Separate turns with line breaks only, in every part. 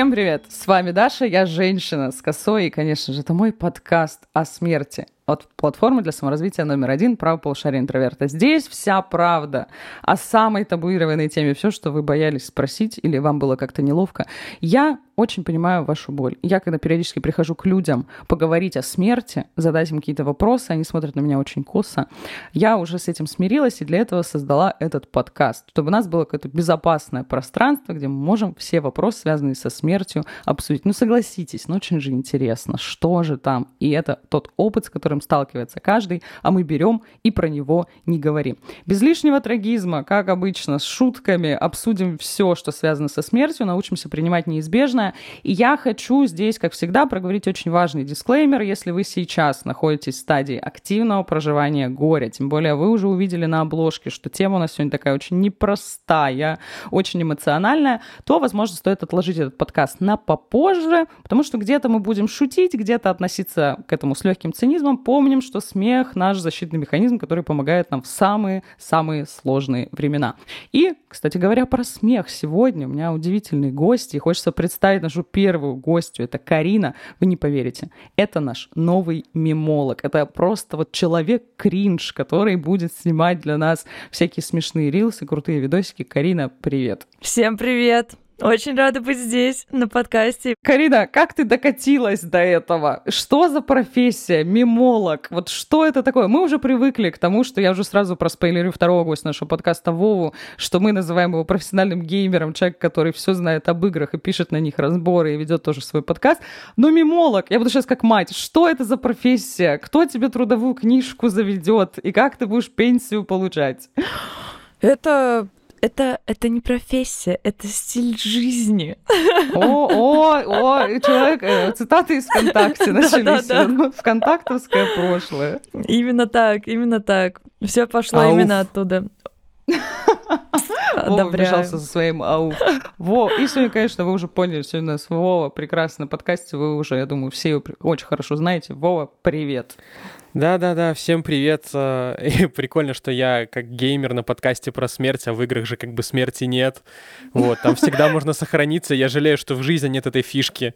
Всем привет! С вами Даша, я женщина с косой, и, конечно же, это мой подкаст о смерти от платформы для саморазвития номер один «Право полушария интроверта». Здесь вся правда о самой табуированной теме, все, что вы боялись спросить или вам было как-то неловко. Я очень понимаю вашу боль. Я, когда периодически прихожу к людям поговорить о смерти, задать им какие-то вопросы, они смотрят на меня очень косо, я уже с этим смирилась и для этого создала этот подкаст, чтобы у нас было какое-то безопасное пространство, где мы можем все вопросы, связанные со смертью, обсудить. Ну, согласитесь, ну, очень же интересно, что же там. И это тот опыт, с которым сталкивается каждый, а мы берем и про него не говорим. Без лишнего трагизма, как обычно, с шутками обсудим все, что связано со смертью, научимся принимать неизбежное, и я хочу здесь, как всегда, проговорить очень важный дисклеймер. Если вы сейчас находитесь в стадии активного проживания горя, тем более вы уже увидели на обложке, что тема у нас сегодня такая очень непростая, очень эмоциональная, то, возможно, стоит отложить этот подкаст на попозже, потому что где-то мы будем шутить, где-то относиться к этому с легким цинизмом. Помним, что смех — наш защитный механизм, который помогает нам в самые-самые сложные времена. И, кстати говоря, про смех. Сегодня у меня удивительные гости, и хочется представить нашу первую гостью. Это Карина. Вы не поверите. Это наш новый мемолог. Это просто вот человек-кринж, который будет снимать для нас всякие смешные рилсы, крутые видосики. Карина, привет.
Всем привет. Очень рада быть здесь, на подкасте.
Карина, как ты докатилась до этого? Что за профессия? Мимолог? Вот что это такое? Мы уже привыкли к тому, что я уже сразу проспойлерю второго гостя нашего подкаста Вову, что мы называем его профессиональным геймером, человек, который все знает об играх и пишет на них разборы и ведет тоже свой подкаст. Но мимолог, я буду сейчас как мать, что это за профессия? Кто тебе трудовую книжку заведет? И как ты будешь пенсию получать?
Это это, это не профессия, это стиль жизни.
О, о, о, человек, э, цитаты из ВКонтакте начались. Да, да, да. Вконтактовское прошлое.
Именно так, именно так. Все пошло Ауф. именно оттуда.
Вова вмешался со своим ау. Во, и сегодня, конечно, вы уже поняли, сегодня у нас Вова прекрасно на подкасте, вы уже, я думаю, все его очень хорошо знаете. Вова, привет.
Да-да-да, всем привет. Э, и прикольно, что я как геймер на подкасте про смерть, а в играх же как бы смерти нет. Вот, там всегда можно сохраниться. Я жалею, что в жизни нет этой фишки.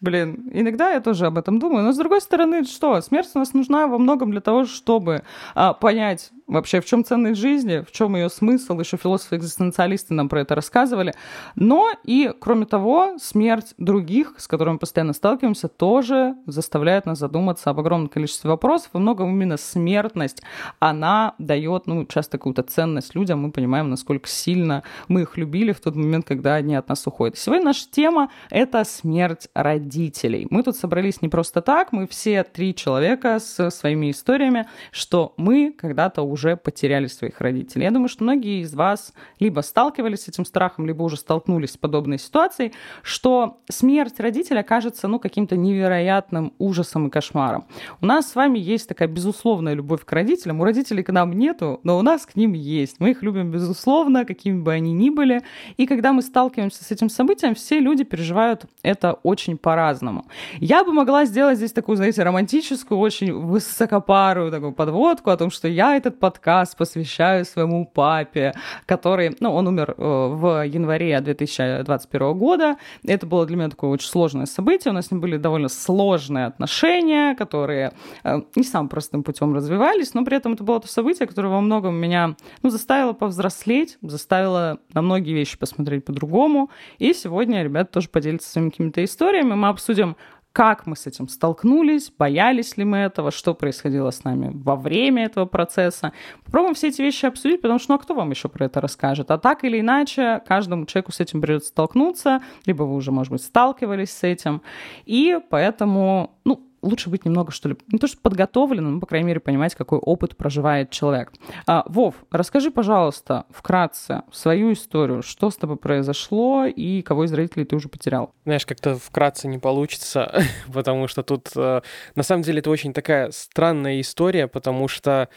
Блин, иногда я тоже об этом думаю. Но с другой стороны, что? Смерть у нас нужна во многом для того, чтобы а, понять, вообще в чем ценность жизни, в чем ее смысл, еще философы-экзистенциалисты нам про это рассказывали. Но и, кроме того, смерть других, с которыми мы постоянно сталкиваемся, тоже заставляет нас задуматься об огромном количестве вопросов. Во многом именно смертность, она дает, ну, часто какую-то ценность людям, мы понимаем, насколько сильно мы их любили в тот момент, когда они от нас уходят. Сегодня наша тема — это смерть родителей. Мы тут собрались не просто так, мы все три человека с своими историями, что мы когда-то уже уже потеряли своих родителей. Я думаю, что многие из вас либо сталкивались с этим страхом, либо уже столкнулись с подобной ситуацией, что смерть родителя кажется ну, каким-то невероятным ужасом и кошмаром. У нас с вами есть такая безусловная любовь к родителям. У родителей к нам нету, но у нас к ним есть. Мы их любим безусловно, какими бы они ни были. И когда мы сталкиваемся с этим событием, все люди переживают это очень по-разному. Я бы могла сделать здесь такую, знаете, романтическую, очень высокопарую такую подводку о том, что я этот подкаст посвящаю своему папе, который, ну, он умер э, в январе 2021 года. Это было для меня такое очень сложное событие. У нас с ним были довольно сложные отношения, которые э, не самым простым путем развивались, но при этом это было то событие, которое во многом меня ну, заставило повзрослеть, заставило на многие вещи посмотреть по-другому. И сегодня ребята тоже поделятся своими какими-то историями. Мы обсудим как мы с этим столкнулись, боялись ли мы этого, что происходило с нами во время этого процесса. Попробуем все эти вещи обсудить, потому что ну а кто вам еще про это расскажет? А так или иначе, каждому человеку с этим придется столкнуться, либо вы уже, может быть, сталкивались с этим. И поэтому, ну, лучше быть немного, что ли, не то что подготовленным, но, по крайней мере, понимать, какой опыт проживает человек. А, Вов, расскажи, пожалуйста, вкратце свою историю. Что с тобой произошло и кого из родителей ты уже потерял?
Знаешь, как-то вкратце не получится, потому что тут, э, на самом деле, это очень такая странная история, потому что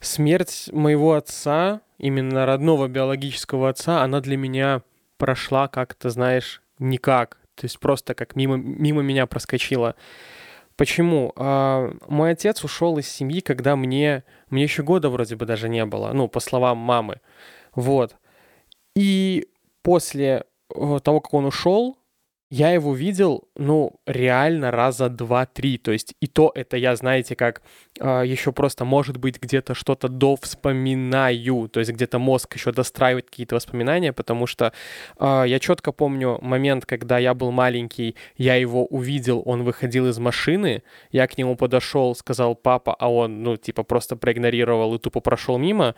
смерть моего отца, именно родного биологического отца, она для меня прошла как-то, знаешь, никак. То есть просто как мимо, мимо меня проскочила. Почему? А, мой отец ушел из семьи, когда мне, мне еще года вроде бы даже не было, ну, по словам мамы. Вот. И после того, как он ушел, я его видел, ну, реально раза два-три. То есть и то это я, знаете, как э, а, еще просто, может быть, где-то что-то довспоминаю. То есть где-то мозг еще достраивает какие-то воспоминания, потому что э, я четко помню момент, когда я был маленький, я его увидел, он выходил из машины, я к нему подошел, сказал папа, а он, ну, типа, просто проигнорировал и тупо прошел мимо.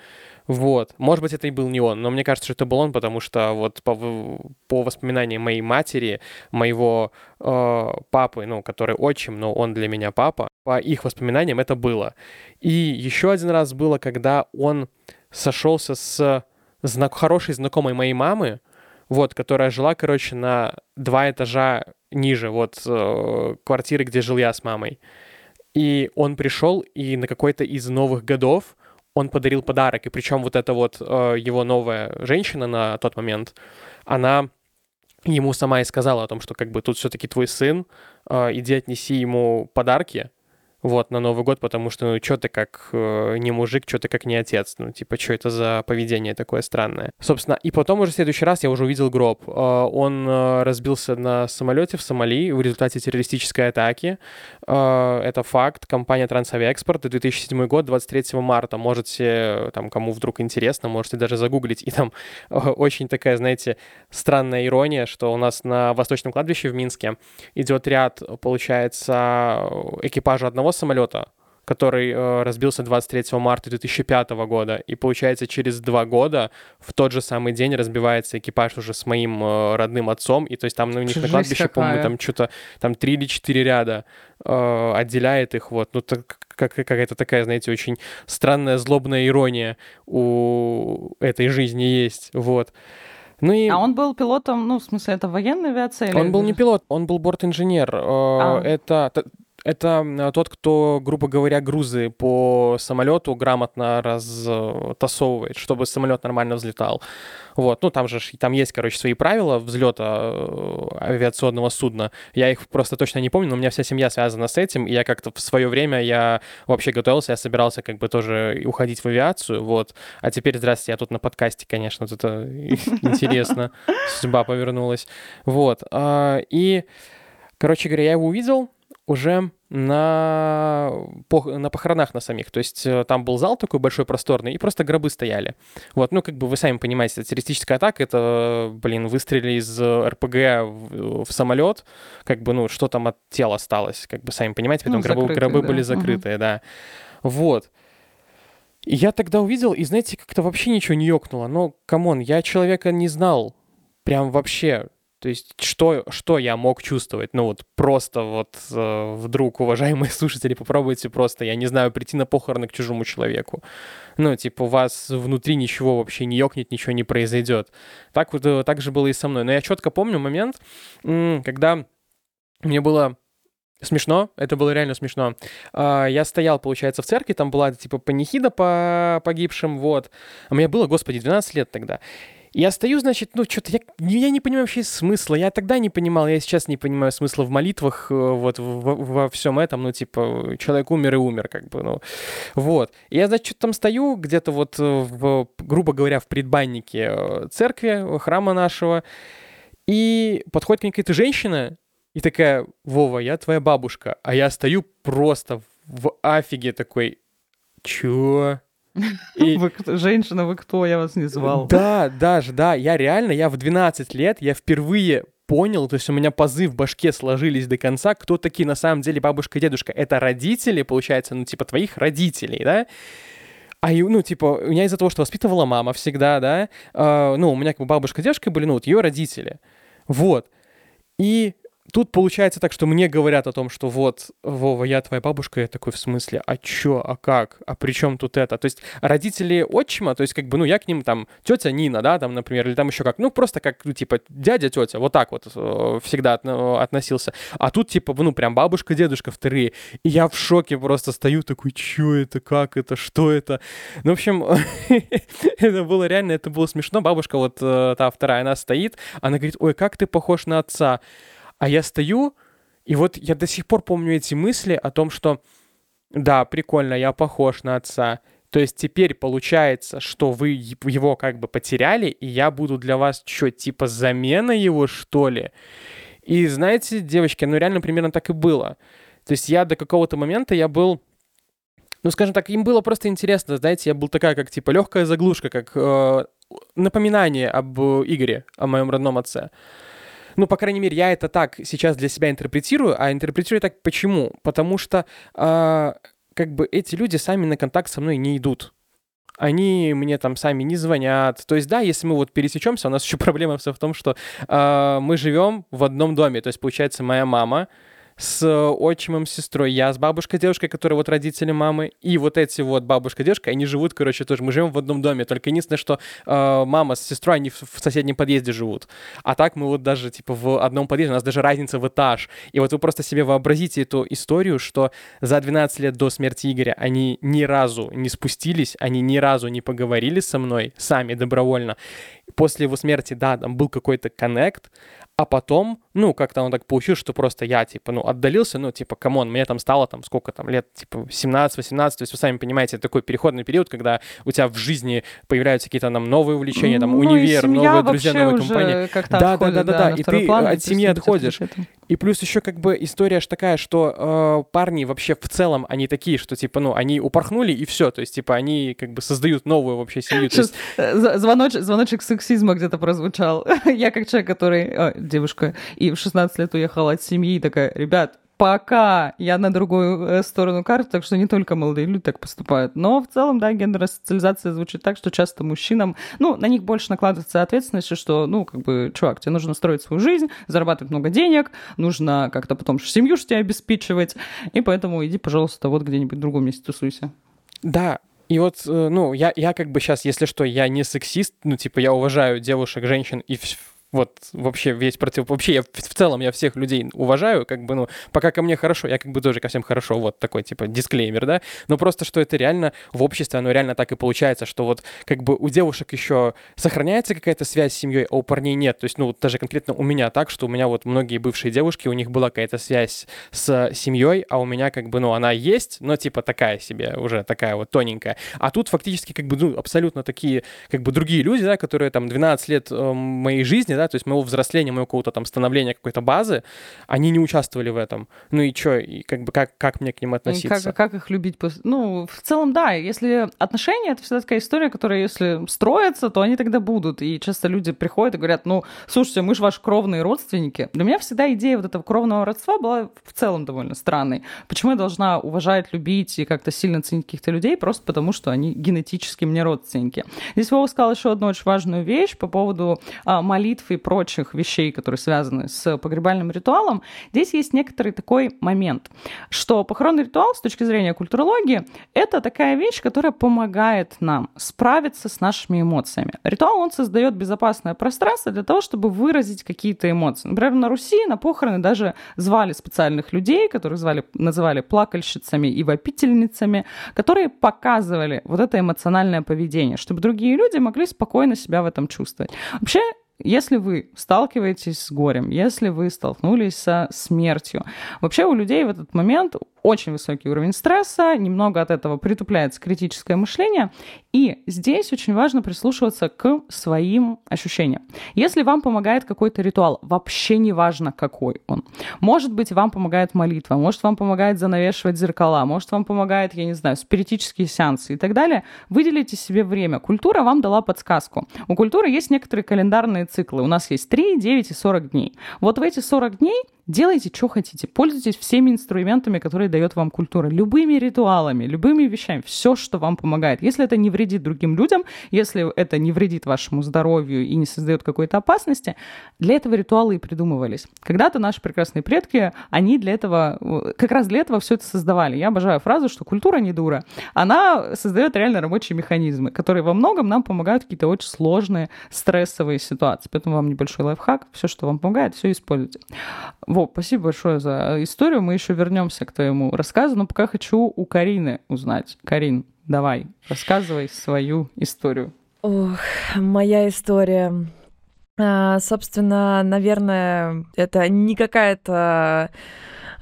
Вот. Может быть, это и был не он, но мне кажется, что это был он, потому что вот по, по воспоминаниям моей матери, моего э, папы, ну, который отчим, но он для меня папа, по их воспоминаниям это было. И еще один раз было, когда он сошелся с зна- хорошей знакомой моей мамы, вот, которая жила, короче, на два этажа ниже, вот, э, квартиры, где жил я с мамой. И он пришел, и на какой-то из новых годов он подарил подарок, и причем вот эта вот э, его новая женщина на тот момент, она ему сама и сказала о том, что как бы тут все-таки твой сын, э, иди отнеси ему подарки, вот, на Новый год, потому что, ну, что ты как э, не мужик, что ты как не отец, ну, типа, что это за поведение такое странное. Собственно, и потом уже в следующий раз я уже увидел гроб. Э, он э, разбился на самолете в Сомали в результате террористической атаки. Э, это факт. Компания Трансавиаэкспорт, 2007 год, 23 марта. Можете, там, кому вдруг интересно, можете даже загуглить. И там э, очень такая, знаете, странная ирония, что у нас на Восточном кладбище в Минске идет ряд, получается, экипажа одного самолета, который э, разбился 23 марта 2005 года. И получается, через два года в тот же самый день разбивается экипаж уже с моим э, родным отцом. И то есть там ну, у них на кладбище, по-моему, там что-то там три или четыре ряда э, отделяет их. Вот. Ну, так, как, какая-то такая, знаете, очень странная, злобная ирония у этой жизни есть. Вот.
Ну и... А он был пилотом, ну, в смысле, это военная авиация?
Он или... был не пилот, он был бортинженер. Э, а. Это это тот, кто, грубо говоря, грузы по самолету грамотно растасовывает, чтобы самолет нормально взлетал. Вот, ну там же там есть, короче, свои правила взлета э, авиационного судна. Я их просто точно не помню, но у меня вся семья связана с этим, и я как-то в свое время я вообще готовился, я собирался как бы тоже уходить в авиацию, вот. А теперь, здрасте, я тут на подкасте, конечно, это интересно, судьба повернулась. Вот. А, и, короче говоря, я его увидел, уже на, на похоронах на самих. То есть э, там был зал такой большой, просторный, и просто гробы стояли. Вот, ну, как бы вы сами понимаете, террористическая атака, это, блин, выстрелили из РПГ в, в самолет, как бы, ну, что там от тела осталось, как бы сами понимаете, поэтому ну, гробы, закрытые, гробы да. были закрытые, угу. да. Вот. И я тогда увидел, и знаете, как-то вообще ничего не ёкнуло. Но, come on, я человека не знал. Прям вообще. То есть что, что я мог чувствовать? Ну вот просто вот э, вдруг, уважаемые слушатели, попробуйте просто, я не знаю, прийти на похороны к чужому человеку. Ну, типа, у вас внутри ничего вообще не ёкнет, ничего не произойдет. Так вот, э, так же было и со мной. Но я четко помню момент, когда мне было Смешно, это было реально смешно. А, я стоял, получается, в церкви, там была типа панихида по погибшим, вот. А мне было, господи, 12 лет тогда. Я стою, значит, ну, что-то я, я не понимаю вообще смысла. Я тогда не понимал, я сейчас не понимаю смысла в молитвах, э, вот, во, во всем этом, ну, типа, человек умер и умер, как бы, ну, вот. И я, значит, что-то там стою, где-то вот, э, в, грубо говоря, в предбаннике э, церкви, храма нашего, и подходит ко мне какая-то женщина, и такая, Вова, я твоя бабушка, а я стою просто в афиге такой, чё?
И... Вы, женщина, вы кто? Я вас не звал.
Да, даже, да. Я реально, я в 12 лет, я впервые понял, то есть у меня пазы в башке сложились до конца, кто такие на самом деле бабушка и дедушка. Это родители, получается, ну, типа, твоих родителей, да? А, ну, типа, у меня из-за того, что воспитывала мама всегда, да, э, ну, у меня как бы бабушка и дедушка были, ну, вот ее родители. Вот. И тут получается так, что мне говорят о том, что вот, Вова, я твоя бабушка, я такой, в смысле, а чё, а как, а при чем тут это? То есть родители отчима, то есть как бы, ну, я к ним там, тетя Нина, да, там, например, или там еще как, ну, просто как, ну, типа, дядя, тетя, вот так вот э, всегда от, относился. А тут, типа, ну, прям бабушка, дедушка вторые. И я в шоке просто стою такой, чё это, как это, что это? Ну, в общем, это было реально, это было смешно. Бабушка вот э, та вторая, она стоит, она говорит, ой, как ты похож на отца. А я стою, и вот я до сих пор помню эти мысли о том, что да, прикольно, я похож на отца. То есть теперь получается, что вы его как бы потеряли, и я буду для вас что, типа замена его, что ли? И знаете, девочки, ну реально примерно так и было. То есть я до какого-то момента я был ну, скажем так, им было просто интересно, знаете, я был такая, как, типа, легкая заглушка, как э, напоминание об Игоре, о моем родном отце. Ну, по крайней мере, я это так сейчас для себя интерпретирую, а интерпретирую так почему? Потому что э, как бы эти люди сами на контакт со мной не идут. Они мне там сами не звонят. То есть, да, если мы вот пересечемся, у нас еще проблема в том, что э, мы живем в одном доме. То есть, получается, моя мама, с отчимом, с сестрой, я с бабушкой, девушкой, которая вот родители мамы, и вот эти вот бабушка, девушка, они живут, короче, тоже. Мы живем в одном доме, только единственное, что э, мама с сестрой, они в, в соседнем подъезде живут. А так мы вот даже, типа, в одном подъезде, у нас даже разница в этаж. И вот вы просто себе вообразите эту историю, что за 12 лет до смерти Игоря они ни разу не спустились, они ни разу не поговорили со мной сами добровольно. После его смерти, да, там был какой-то connect, а потом, ну, как-то он так получилось, что просто я, типа, ну, отдалился, ну, типа, come on, мне там стало там сколько там лет, типа, 17-18, то есть вы сами понимаете, такой переходный период, когда у тебя в жизни появляются какие-то там новые увлечения, там, ну, универ, новые друзья, новые компании. Да, да, да, да, да, и ты план, от семьи отходишь. И плюс еще как бы история ж такая, что э, парни вообще в целом, они такие, что, типа, ну, они упорхнули и все, то есть, типа, они как бы создают новую вообще семью.
Есть... Э, звоноч... звоночек сексизма где-то прозвучал. Я как человек, который девушка, и в 16 лет уехала от семьи, и такая, ребят, пока я на другую э, сторону карты, так что не только молодые люди так поступают. Но в целом, да, гендерная социализация звучит так, что часто мужчинам, ну, на них больше накладывается ответственность, что, ну, как бы, чувак, тебе нужно строить свою жизнь, зарабатывать много денег, нужно как-то потом семью же тебя обеспечивать, и поэтому иди, пожалуйста, вот где-нибудь в другом месте тусуйся.
Да, и вот, э, ну, я, я как бы сейчас, если что, я не сексист, ну, типа, я уважаю девушек, женщин и вот вообще весь против... Вообще я в целом я всех людей уважаю, как бы, ну, пока ко мне хорошо, я как бы тоже ко всем хорошо, вот такой, типа, дисклеймер, да, но просто, что это реально в обществе, оно реально так и получается, что вот как бы у девушек еще сохраняется какая-то связь с семьей, а у парней нет, то есть, ну, даже конкретно у меня так, что у меня вот многие бывшие девушки, у них была какая-то связь с семьей, а у меня как бы, ну, она есть, но типа такая себе, уже такая вот тоненькая, а тут фактически как бы, ну, абсолютно такие, как бы другие люди, да, которые там 12 лет э, моей жизни, да, да, то есть моего взросления, моего какого-то там становления какой-то базы, они не участвовали в этом. Ну и что, и как бы как, как мне к ним относиться?
Как, как их любить? Ну, в целом, да, если отношения, это всегда такая история, которая, если строится, то они тогда будут. И часто люди приходят и говорят, ну, слушайте, мы же ваши кровные родственники. Для меня всегда идея вот этого кровного родства была в целом довольно странной. Почему я должна уважать, любить и как-то сильно ценить каких-то людей просто потому, что они генетически мне родственники? Здесь Вова сказал еще одну очень важную вещь по поводу а, молитв и прочих вещей, которые связаны с погребальным ритуалом, здесь есть некоторый такой момент, что похоронный ритуал с точки зрения культурологии — это такая вещь, которая помогает нам справиться с нашими эмоциями. Ритуал, он создает безопасное пространство для того, чтобы выразить какие-то эмоции. Например, на Руси на похороны даже звали специальных людей, которых звали, называли плакальщицами и вопительницами, которые показывали вот это эмоциональное поведение, чтобы другие люди могли спокойно себя в этом чувствовать. Вообще, если вы сталкиваетесь с горем, если вы столкнулись со смертью, вообще у людей в этот момент очень высокий уровень стресса, немного от этого притупляется критическое мышление, и здесь очень важно прислушиваться к своим ощущениям. Если вам помогает какой-то ритуал, вообще не важно, какой он. Может быть, вам помогает молитва, может, вам помогает занавешивать зеркала, может, вам помогает, я не знаю, спиритические сеансы и так далее. Выделите себе время. Культура вам дала подсказку. У культуры есть некоторые календарные циклы. У нас есть 3, 9 и 40 дней. Вот в эти 40 дней Делайте, что хотите. Пользуйтесь всеми инструментами, которые дает вам культура. Любыми ритуалами, любыми вещами. Все, что вам помогает. Если это не вредит другим людям, если это не вредит вашему здоровью и не создает какой-то опасности, для этого ритуалы и придумывались. Когда-то наши прекрасные предки, они для этого, как раз для этого все это создавали. Я обожаю фразу, что культура не дура. Она создает реально рабочие механизмы, которые во многом нам помогают в какие-то очень сложные стрессовые ситуации. Поэтому вам небольшой лайфхак. Все, что вам помогает, все используйте. Во, спасибо большое за историю. Мы еще вернемся к твоему рассказу, но пока хочу у Карины узнать. Карин, давай, рассказывай свою историю.
Ох, моя история. А, собственно, наверное, это не какая-то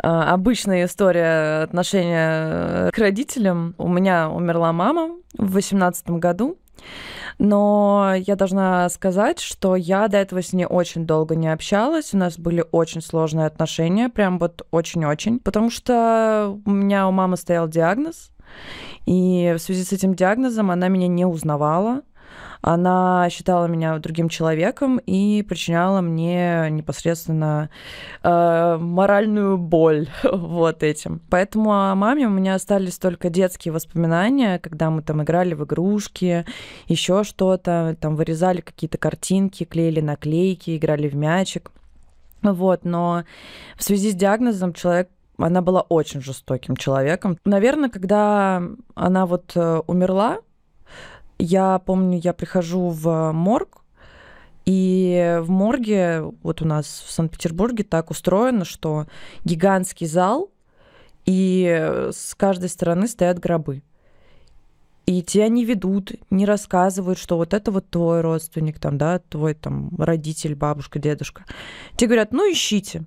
а, обычная история отношения к родителям. У меня умерла мама в восемнадцатом году. Но я должна сказать, что я до этого с ней очень долго не общалась. У нас были очень сложные отношения, прям вот очень-очень. Потому что у меня у мамы стоял диагноз, и в связи с этим диагнозом она меня не узнавала. Она считала меня другим человеком и причиняла мне непосредственно э, моральную боль вот этим. Поэтому о маме у меня остались только детские воспоминания, когда мы там играли в игрушки, еще что-то, там вырезали какие-то картинки, клеили наклейки, играли в мячик. Вот, но в связи с диагнозом человек она была очень жестоким человеком. Наверное, когда она вот э, умерла, я помню, я прихожу в морг, и в морге, вот у нас в Санкт-Петербурге так устроено, что гигантский зал, и с каждой стороны стоят гробы. И тебя не ведут, не рассказывают, что вот это вот твой родственник, там, да, твой там родитель, бабушка, дедушка. Тебе говорят, ну ищите.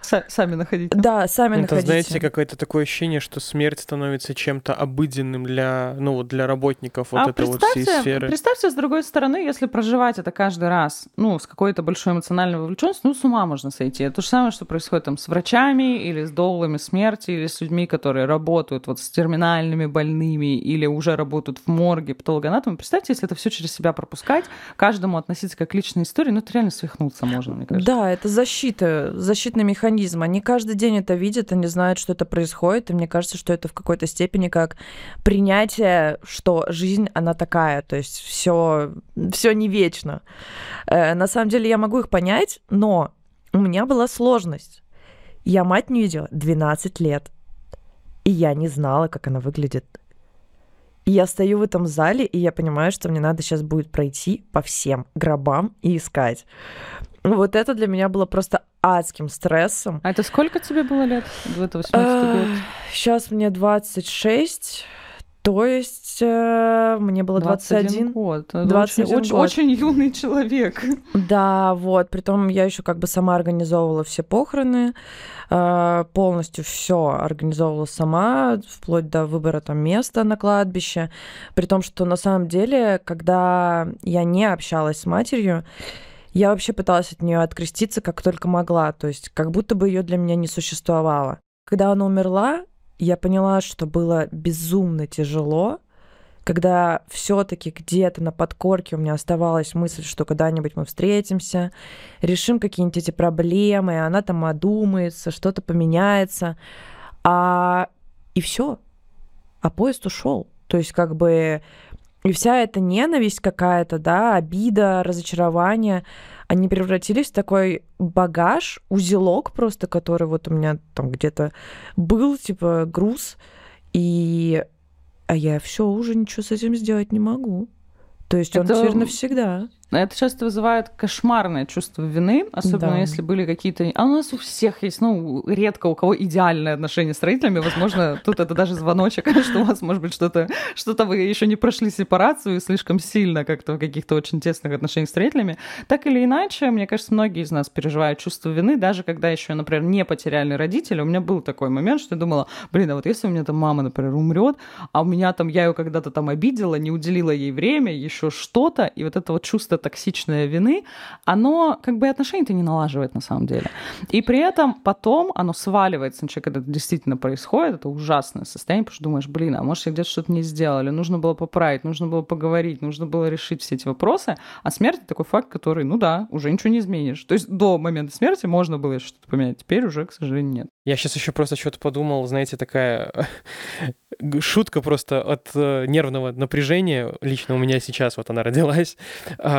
Сами находите.
Да, сами
Это,
находите.
знаете, какое-то такое ощущение, что смерть становится чем-то обыденным для, ну, вот для работников вот
а
этой вот всей сферы.
Представьте, с другой стороны, если проживать это каждый раз, ну, с какой-то большой эмоциональной вовлеченностью, ну, с ума можно сойти. Это то же самое, что происходит там с врачами или с доллами смерти, или с людьми, которые работают вот с терминальными больными или уже работают в морге, патологоанатомы. Представьте, если это все через себя пропускать, каждому относиться как к личной истории, ну, это реально свихнуться можно, мне кажется.
Да, это защита, защитный механизм. Они каждый день это видят, они знают, что это происходит, и мне кажется, что это в какой-то степени как принятие, что жизнь, она такая, то есть все, все не вечно. Э, на самом деле я могу их понять, но у меня была сложность. Я мать не видела 12 лет, и я не знала, как она выглядит. И я стою в этом зале, и я понимаю, что мне надо сейчас будет пройти по всем гробам и искать. Вот это для меня было просто адским стрессом.
А это сколько тебе было лет? Это 18 год?
Сейчас мне 26. То есть э, мне было 21.
21 год.
21
очень,
год.
очень юный человек.
Да, вот. Притом я еще как бы сама организовывала все похороны, э, полностью все организовывала сама, вплоть до выбора там места на кладбище. При том, что на самом деле, когда я не общалась с матерью, я вообще пыталась от нее откреститься как только могла, то есть как будто бы ее для меня не существовало. Когда она умерла, я поняла, что было безумно тяжело, когда все-таки где-то на подкорке у меня оставалась мысль, что когда-нибудь мы встретимся, решим какие-нибудь эти проблемы, она там одумается, что-то поменяется, а и все, а поезд ушел. То есть как бы и вся эта ненависть какая-то, да, обида, разочарование, они превратились в такой багаж, узелок просто, который вот у меня там где-то был, типа груз, и а я все уже ничего с этим сделать не могу. То есть он
Это-
теперь навсегда.
Это часто вызывает кошмарное чувство вины, особенно
Да.
если были какие-то... А у нас у всех есть, ну, редко у кого идеальные отношения с родителями. Возможно, тут это даже звоночек, что у вас, может быть, что-то что-то вы еще не прошли сепарацию слишком сильно как-то в каких-то очень тесных отношениях с родителями. Так или иначе, мне кажется, многие из нас переживают чувство вины, даже когда еще, например, не потеряли родителей. У меня был такой момент, что я думала, блин, а вот если у меня там мама, например, умрет, а у меня там, я ее когда-то там обидела, не уделила ей время, еще что-то, и вот это вот чувство токсичной вины, оно как бы отношения-то не налаживает на самом деле. И при этом потом оно сваливается на человека, это действительно происходит, это ужасное состояние, потому что думаешь, блин, а может, я где-то что-то не сделали, нужно было поправить, нужно было поговорить, нужно было решить все эти вопросы, а смерть — такой факт, который, ну да, уже ничего не изменишь. То есть до момента смерти можно было что-то поменять, теперь уже, к сожалению, нет.
Я сейчас еще просто что-то подумал, знаете, такая шутка просто от э, нервного напряжения. Лично у меня сейчас вот она родилась.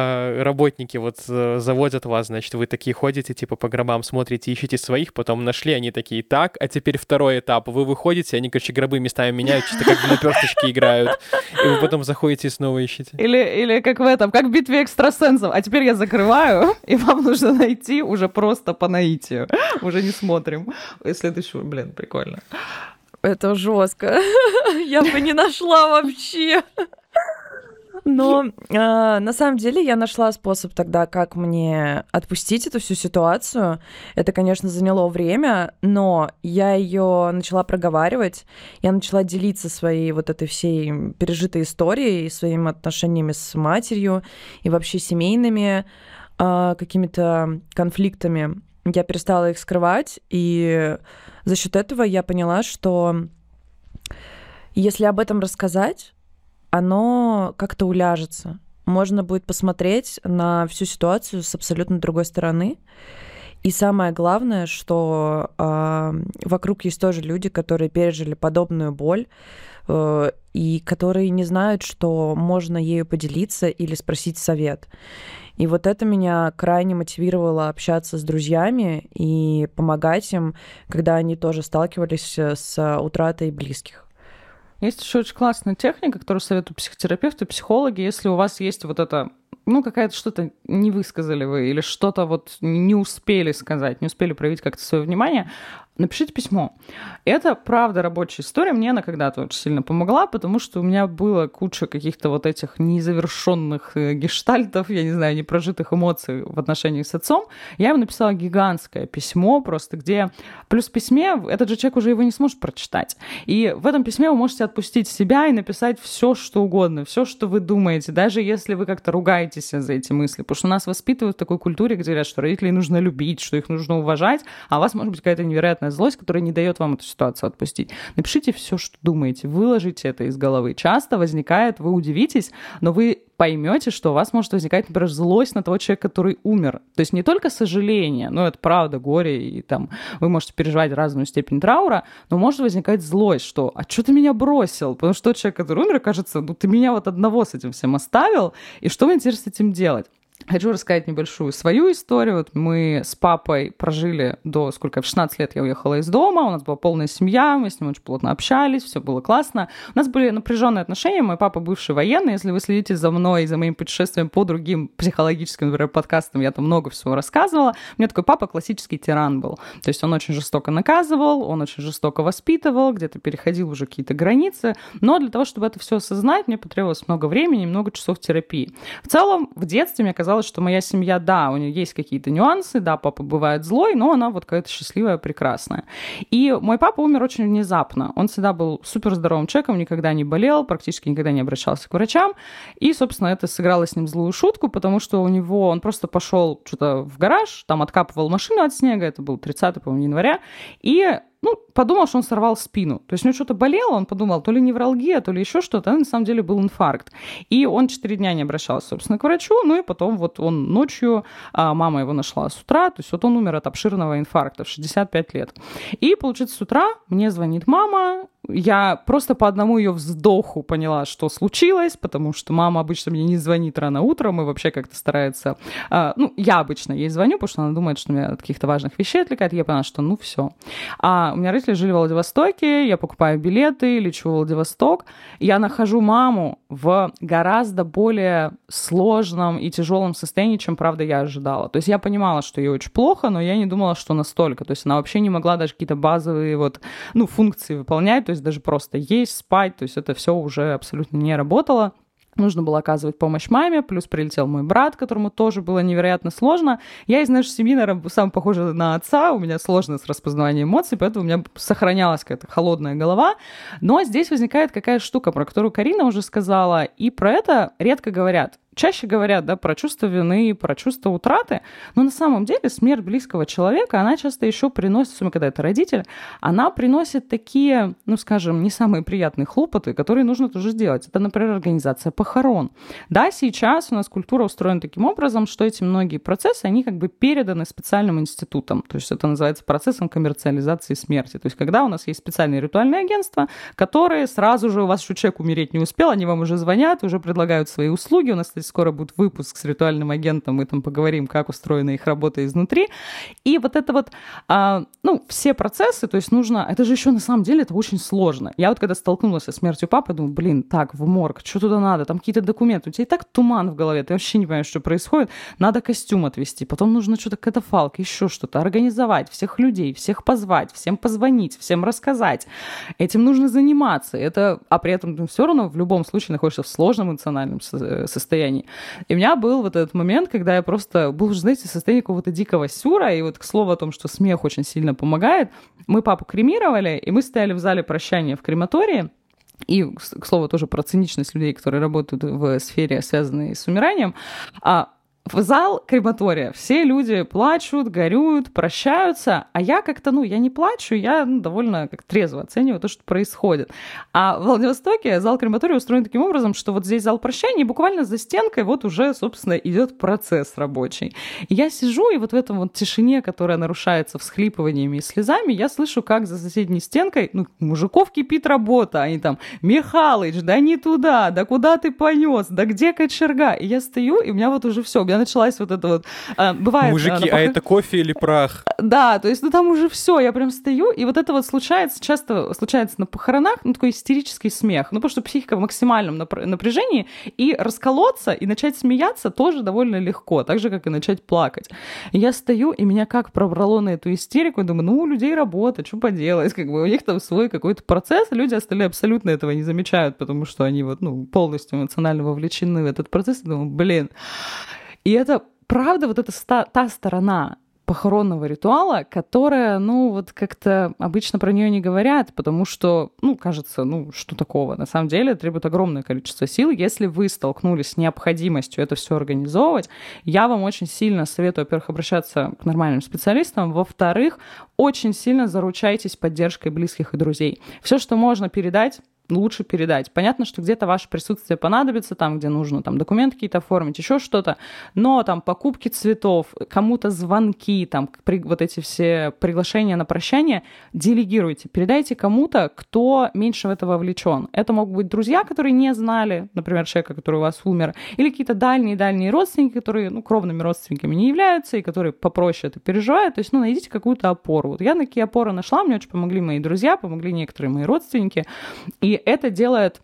А, Работники вот э, заводят вас, значит, вы такие ходите, типа по гробам смотрите, ищете своих, потом нашли, они такие, так, а теперь второй этап. Вы выходите, они, короче, гробы местами меняют, чисто как в наперсточки играют. И вы потом заходите и снова ищете.
Или, или как в этом, как в битве экстрасенсов. А теперь я закрываю, и вам нужно найти уже просто по наитию. Уже не смотрим. И следующий, блин, прикольно.
Это жестко. Я бы не нашла вообще. Но э, на самом деле я нашла способ тогда, как мне отпустить эту всю ситуацию. Это, конечно, заняло время, но я ее начала проговаривать, я начала делиться своей вот этой всей пережитой историей, своими отношениями с матерью и вообще семейными э, какими-то конфликтами. Я перестала их скрывать, и за счет этого я поняла, что если об этом рассказать, оно как-то уляжется. Можно будет посмотреть на всю ситуацию с абсолютно другой стороны. И самое главное, что э, вокруг есть тоже люди, которые пережили подобную боль э, и которые не знают, что можно ею поделиться или спросить совет. И вот это меня крайне мотивировало общаться с друзьями и помогать им, когда они тоже сталкивались с утратой близких.
Есть еще очень классная техника, которую советуют психотерапевты, психологи. Если у вас есть вот это ну, какая-то что-то не высказали вы или что-то вот не успели сказать, не успели проявить как-то свое внимание, напишите письмо. Это, правда, рабочая история. Мне она когда-то очень сильно помогла, потому что у меня было куча каких-то вот этих незавершенных э, гештальтов, я не знаю, непрожитых эмоций в отношении с отцом. Я ему написала гигантское письмо просто, где... Плюс в письме этот же человек уже его не сможет прочитать. И в этом письме вы можете отпустить себя и написать все, что угодно, все, что вы думаете, даже если вы как-то ругаетесь за эти мысли. Потому что нас воспитывают в такой культуре, где говорят, что родителей нужно любить, что их нужно уважать, а у вас может быть какая-то невероятная злость, которая не дает вам эту ситуацию отпустить. Напишите все, что думаете, выложите это из головы. Часто возникает, вы удивитесь, но вы поймете, что у вас может возникать, например, злость на того человека, который умер. То есть не только сожаление, ну, это правда, горе, и там вы можете переживать разную степень траура, но может возникать злость, что «а что ты меня бросил?» Потому что тот человек, который умер, кажется, ну, ты меня вот одного с этим всем оставил, и что мне теперь с этим делать? Хочу рассказать небольшую свою историю. Вот мы с папой прожили до сколько? В 16 лет я уехала из дома, у нас была полная семья, мы с ним очень плотно общались, все было классно. У нас были напряженные отношения. Мой папа бывший военный. Если вы следите за мной и за моим путешествием по другим психологическим, например, подкастам, я там много всего рассказывала. У меня такой папа классический тиран был. То есть он очень жестоко наказывал, он очень жестоко воспитывал, где-то переходил уже какие-то границы. Но для того, чтобы это все осознать, мне потребовалось много времени, много часов терапии. В целом, в детстве мне казалось, казалось, что моя семья, да, у нее есть какие-то нюансы, да, папа бывает злой, но она вот какая-то счастливая, прекрасная. И мой папа умер очень внезапно. Он всегда был супер здоровым человеком, никогда не болел, практически никогда не обращался к врачам. И, собственно, это сыграло с ним злую шутку, потому что у него, он просто пошел что-то в гараж, там откапывал машину от снега, это был 30 по-моему, января, и ну, подумал, что он сорвал спину. То есть у него что-то болело, он подумал, то ли невралгия, то ли еще что-то, а на самом деле был инфаркт. И он четыре дня не обращался, собственно, к врачу, ну и потом вот он ночью, а мама его нашла с утра, то есть вот он умер от обширного инфаркта в 65 лет. И, получается, с утра мне звонит мама, я просто по одному ее вздоху поняла, что случилось, потому что мама обычно мне не звонит рано утром и вообще как-то старается... Э, ну, я обычно ей звоню, потому что она думает, что меня от каких-то важных вещей отвлекает. Я поняла, что ну все. А у меня родители жили в Владивостоке, я покупаю билеты, лечу в Владивосток. Я нахожу маму в гораздо более сложном и тяжелом состоянии, чем, правда, я ожидала. То есть я понимала, что ей очень плохо, но я не думала, что настолько. То есть она вообще не могла даже какие-то базовые вот, ну, функции выполнять. То есть даже просто есть, спать, то есть это все уже абсолютно не работало. Нужно было оказывать помощь маме, плюс прилетел мой брат, которому тоже было невероятно сложно. Я из нашей семьи, наверное, сам похожа на отца, у меня сложно с распознаванием эмоций, поэтому у меня сохранялась какая-то холодная голова. Но здесь возникает какая штука, про которую Карина уже сказала, и про это редко говорят чаще говорят, да, про чувство вины, про чувство утраты, но на самом деле смерть близкого человека, она часто еще приносит, особенно когда это родитель, она приносит такие, ну, скажем, не самые приятные хлопоты, которые нужно тоже сделать. Это, например, организация похорон. Да, сейчас у нас культура устроена таким образом, что эти многие процессы, они как бы переданы специальным институтам. То есть это называется процессом коммерциализации смерти. То есть когда у нас есть специальные ритуальные агентства, которые сразу же, у вас еще человек умереть не успел, они вам уже звонят, уже предлагают свои услуги. У нас, кстати, скоро будет выпуск с ритуальным агентом, мы там поговорим, как устроена их работа изнутри. И вот это вот, а, ну, все процессы, то есть нужно, это же еще на самом деле это очень сложно. Я вот когда столкнулась со смертью папы, думаю, блин, так, в морг, что туда надо, там какие-то документы, у тебя и так туман в голове, ты вообще не понимаешь, что происходит, надо костюм отвезти, потом нужно что-то катафалк, еще что-то, организовать, всех людей, всех позвать, всем позвонить, всем рассказать. Этим нужно заниматься, это, а при этом ты все равно в любом случае находишься в сложном эмоциональном э, состоянии. И у меня был вот этот момент, когда я просто был, знаете, в состоянии какого-то дикого сюра, и вот к слову о том, что смех очень сильно помогает, мы папу кремировали, и мы стояли в зале прощания в крематории, и, к слову, тоже про циничность людей, которые работают в сфере, связанной с умиранием. А в зал крематория. Все люди плачут, горюют, прощаются, а я как-то, ну, я не плачу, я ну, довольно как трезво оцениваю то, что происходит. А в Владивостоке зал крематория устроен таким образом, что вот здесь зал прощания, и буквально за стенкой вот уже, собственно, идет процесс рабочий. И я сижу, и вот в этом вот тишине, которая нарушается всхлипываниями и слезами, я слышу, как за соседней стенкой, ну, мужиков кипит работа, они там, Михалыч, да не туда, да куда ты понес, да где кочерга? И я стою, и у меня вот уже все, у меня началась вот это вот... А, бывает...
Мужики, а, а это кофе или прах?
Да, то есть, ну там уже все, я прям стою, и вот это вот случается, часто случается на похоронах, ну такой истерический смех, ну потому что психика в максимальном напряжении, и расколоться, и начать смеяться тоже довольно легко, так же, как и начать плакать. И я стою, и меня как пробрало на эту истерику, и думаю, ну, у людей работа, что поделать, как бы у них там свой какой-то процесс, люди остальные абсолютно этого не замечают, потому что они вот, ну, полностью эмоционально вовлечены в этот процесс, и думаю, блин, и это правда вот эта та сторона похоронного ритуала, которая, ну, вот как-то обычно про нее не говорят, потому что, ну, кажется, ну, что такого? На самом деле требует огромное количество сил. Если вы столкнулись с необходимостью это все организовывать, я вам очень сильно советую, во-первых, обращаться к нормальным специалистам, во-вторых, очень сильно заручайтесь поддержкой близких и друзей. Все, что можно передать, лучше передать. Понятно, что где-то ваше присутствие понадобится, там, где нужно там документы какие-то оформить, еще что-то, но там покупки цветов, кому-то звонки, там при, вот эти все приглашения на прощание делегируйте, передайте кому-то, кто меньше в это вовлечен. Это могут быть друзья, которые не знали, например, человека, который у вас умер, или какие-то дальние-дальние родственники, которые, ну, кровными родственниками не являются и которые попроще это переживают. То есть, ну, найдите какую-то опору. Вот я такие опоры нашла, мне очень помогли мои друзья, помогли некоторые мои родственники, и это делает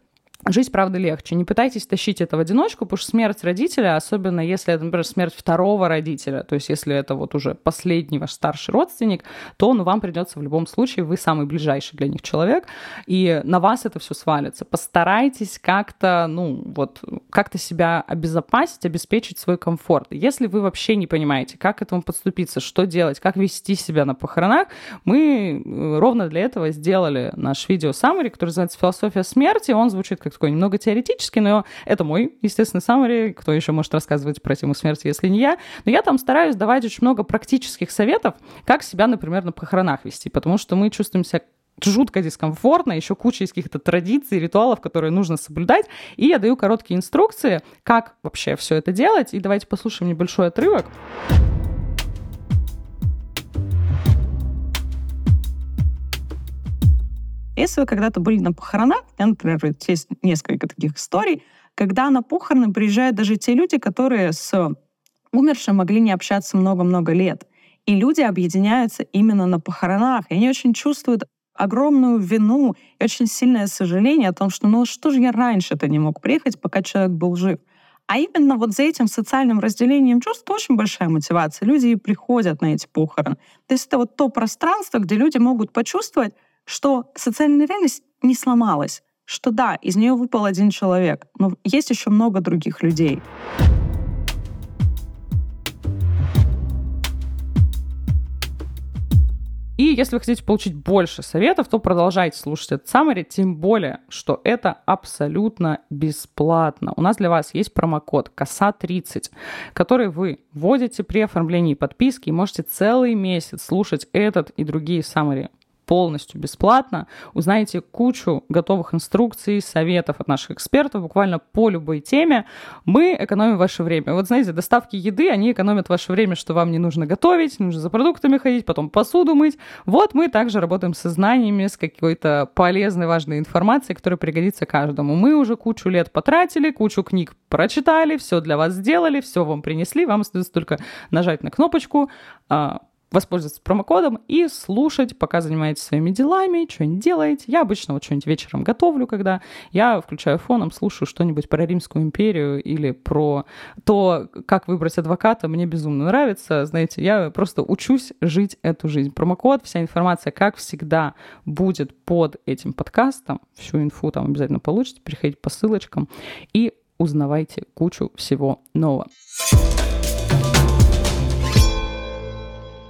Жизнь, правда, легче. Не пытайтесь тащить это в одиночку, потому что смерть родителя, особенно если это, например, смерть второго родителя, то есть если это вот уже последний ваш старший родственник, то ну, вам придется в любом случае, вы самый ближайший для них человек, и на вас это все свалится. Постарайтесь как-то, ну, вот, как-то себя обезопасить, обеспечить свой комфорт. Если вы вообще не понимаете, как к этому подступиться, что делать, как вести себя на похоронах, мы э, ровно для этого сделали наш видео summary, который называется «Философия смерти». Он звучит как такой немного теоретический, но это мой, естественно, summary. Кто еще может рассказывать про тему смерти, если не я? Но я там стараюсь давать очень много практических советов, как себя, например, на похоронах вести, потому что мы чувствуем себя жутко дискомфортно, еще куча из каких-то традиций, ритуалов, которые нужно соблюдать. И я даю короткие инструкции, как вообще все это делать. И давайте послушаем небольшой отрывок.
Если вы когда-то были на похоронах, я, например, есть несколько таких историй, когда на похороны приезжают даже те люди, которые с умершим могли не общаться много-много лет. И люди объединяются именно на похоронах. И они очень чувствуют огромную вину и очень сильное сожаление о том, что ну что же я раньше-то не мог приехать, пока человек был жив. А именно вот за этим социальным разделением чувств очень большая мотивация. Люди и приходят на эти похороны. То есть это вот то пространство, где люди могут почувствовать, что социальная реальность не сломалась, что да, из нее выпал один человек, но есть еще много других людей.
И если вы хотите получить больше советов, то продолжайте слушать этот summary, тем более, что это абсолютно бесплатно. У нас для вас есть промокод КОСА30, который вы вводите при оформлении подписки и можете целый месяц слушать этот и другие summary полностью бесплатно. Узнаете кучу готовых инструкций, советов от наших экспертов буквально по любой теме. Мы экономим ваше время. Вот знаете, доставки еды, они экономят ваше время, что вам не нужно готовить, не нужно за продуктами ходить, потом посуду мыть. Вот мы также работаем со знаниями, с какой-то полезной, важной информацией, которая пригодится каждому. Мы уже кучу лет потратили, кучу книг прочитали, все для вас сделали, все вам принесли, вам остается только нажать на кнопочку, а, воспользоваться промокодом и слушать, пока занимаетесь своими делами, что-нибудь делаете. Я обычно вот что-нибудь вечером готовлю, когда я включаю фоном, слушаю что-нибудь про Римскую империю или про то, как выбрать адвоката. Мне безумно нравится. Знаете, я просто учусь жить эту жизнь. Промокод, вся информация, как всегда, будет под этим подкастом. Всю инфу там обязательно получите. Переходите по ссылочкам и узнавайте кучу всего нового.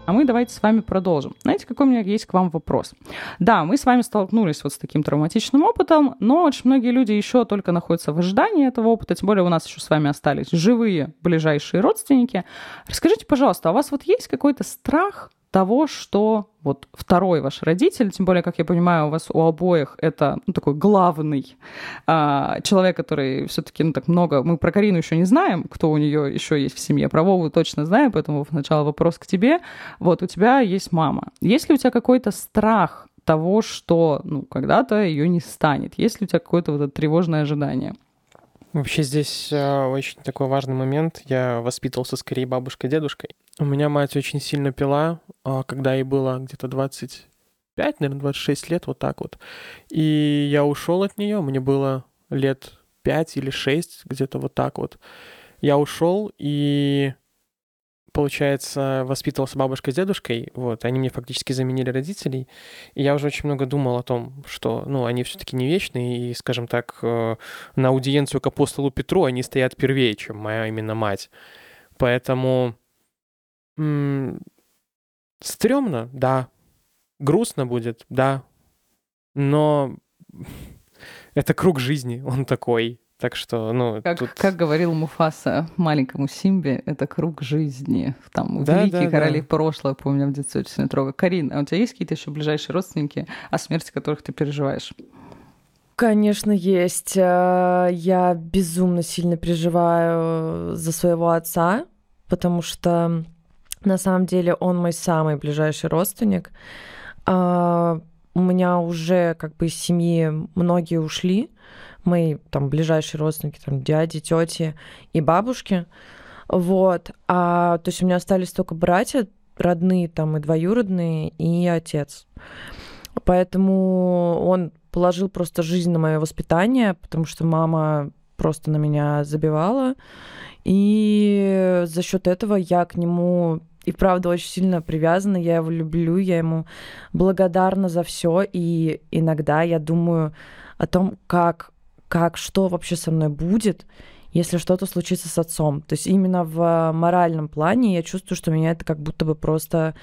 А мы давайте с вами продолжим. Знаете, какой у меня есть к вам вопрос? Да, мы с вами столкнулись вот с таким травматичным опытом, но очень многие люди еще только находятся в ожидании этого опыта, тем более у нас еще с вами остались живые ближайшие родственники. Расскажите, пожалуйста, а у вас вот есть какой-то страх того, что вот второй ваш родитель, тем более, как я понимаю, у вас у обоих это ну, такой главный а, человек, который все-таки ну, так много... Мы про Карину еще не знаем, кто у нее еще есть в семье. Про Вову точно знаем, поэтому сначала вопрос к тебе. Вот у тебя есть мама. Есть ли у тебя какой-то страх того, что ну, когда-то ее не станет? Есть ли у тебя какое-то вот это тревожное ожидание?
Вообще здесь э, очень такой важный момент. Я воспитывался скорее бабушкой-дедушкой. У меня мать очень сильно пила, э, когда ей было где-то 25, наверное, 26 лет, вот так вот. И я ушел от нее, мне было лет 5 или 6, где-то вот так вот. Я ушел, и получается, воспитывался бабушкой с дедушкой, вот, они мне фактически заменили родителей, и я уже очень много думал о том, что, ну, они все-таки не вечные, и, скажем так, э, на аудиенцию к апостолу Петру они стоят первее, чем моя именно мать. Поэтому м- стрёмно, да, грустно будет, да, но это круг жизни, он такой, так что, ну,
как,
тут...
как говорил Муфаса маленькому Симбе, это круг жизни. Там да, великие да, короли да. прошлого, помню, в детстве очень сильно. Карин, а у тебя есть какие-то еще ближайшие родственники, о смерти которых ты переживаешь?
Конечно, есть. Э, я безумно сильно переживаю за своего отца, потому что на самом деле он мой самый ближайший родственник. А, у меня уже как бы из семьи многие ушли, мои там ближайшие родственники, там дяди, тети и бабушки. Вот. А, то есть у меня остались только братья родные, там и двоюродные, и отец. Поэтому он положил просто жизнь на мое воспитание, потому что мама просто на меня забивала. И за счет этого я к нему и правда очень сильно привязана, я его люблю, я ему благодарна за все, и иногда я думаю о том, как как, что вообще со мной будет, если что-то случится с отцом. То есть именно в моральном плане я чувствую, что меня это как будто бы просто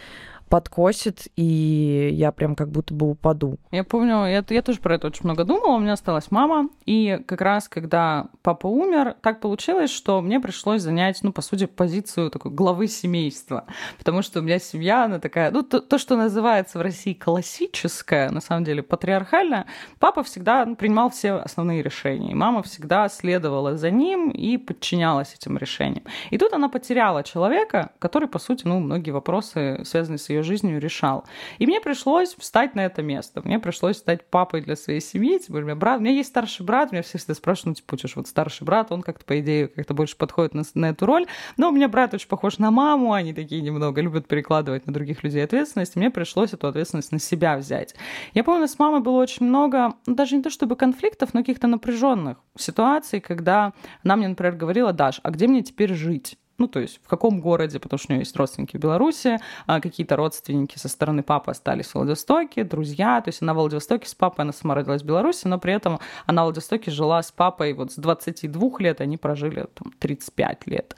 подкосит, и я прям как будто бы упаду.
Я помню, я, я тоже про это очень много думала. У меня осталась мама, и как раз когда папа умер, так получилось, что мне пришлось занять, ну, по сути, позицию такой главы семейства, потому что у меня семья, она такая, ну, то, то что называется в России классическая, на самом деле, патриархальная. Папа всегда ну, принимал все основные решения, и мама всегда следовала за ним и подчинялась этим решениям. И тут она потеряла человека, который, по сути, ну, многие вопросы, связанные с ее жизнью решал. И мне пришлось встать на это место. Мне пришлось стать папой для своей семьи. Тем у меня брат, у меня есть старший брат, меня все всегда спрашивают, ну, типа, что вот старший брат, он как-то, по идее, как-то больше подходит на, на эту роль. Но у меня брат очень похож на маму, они такие немного любят перекладывать на других людей ответственность. И мне пришлось эту ответственность на себя взять. Я помню, с мамой было очень много, ну, даже не то чтобы конфликтов, но каких-то напряженных ситуаций, когда она мне, например, говорила, Даш, а где мне теперь жить? Ну, то есть в каком городе, потому что у нее есть родственники в Беларуси, а какие-то родственники со стороны папы остались в Владивостоке, друзья, то есть она в Владивостоке с папой, она сама родилась в Беларуси, но при этом она в Владивостоке жила с папой вот с 22 лет, они прожили там 35 лет.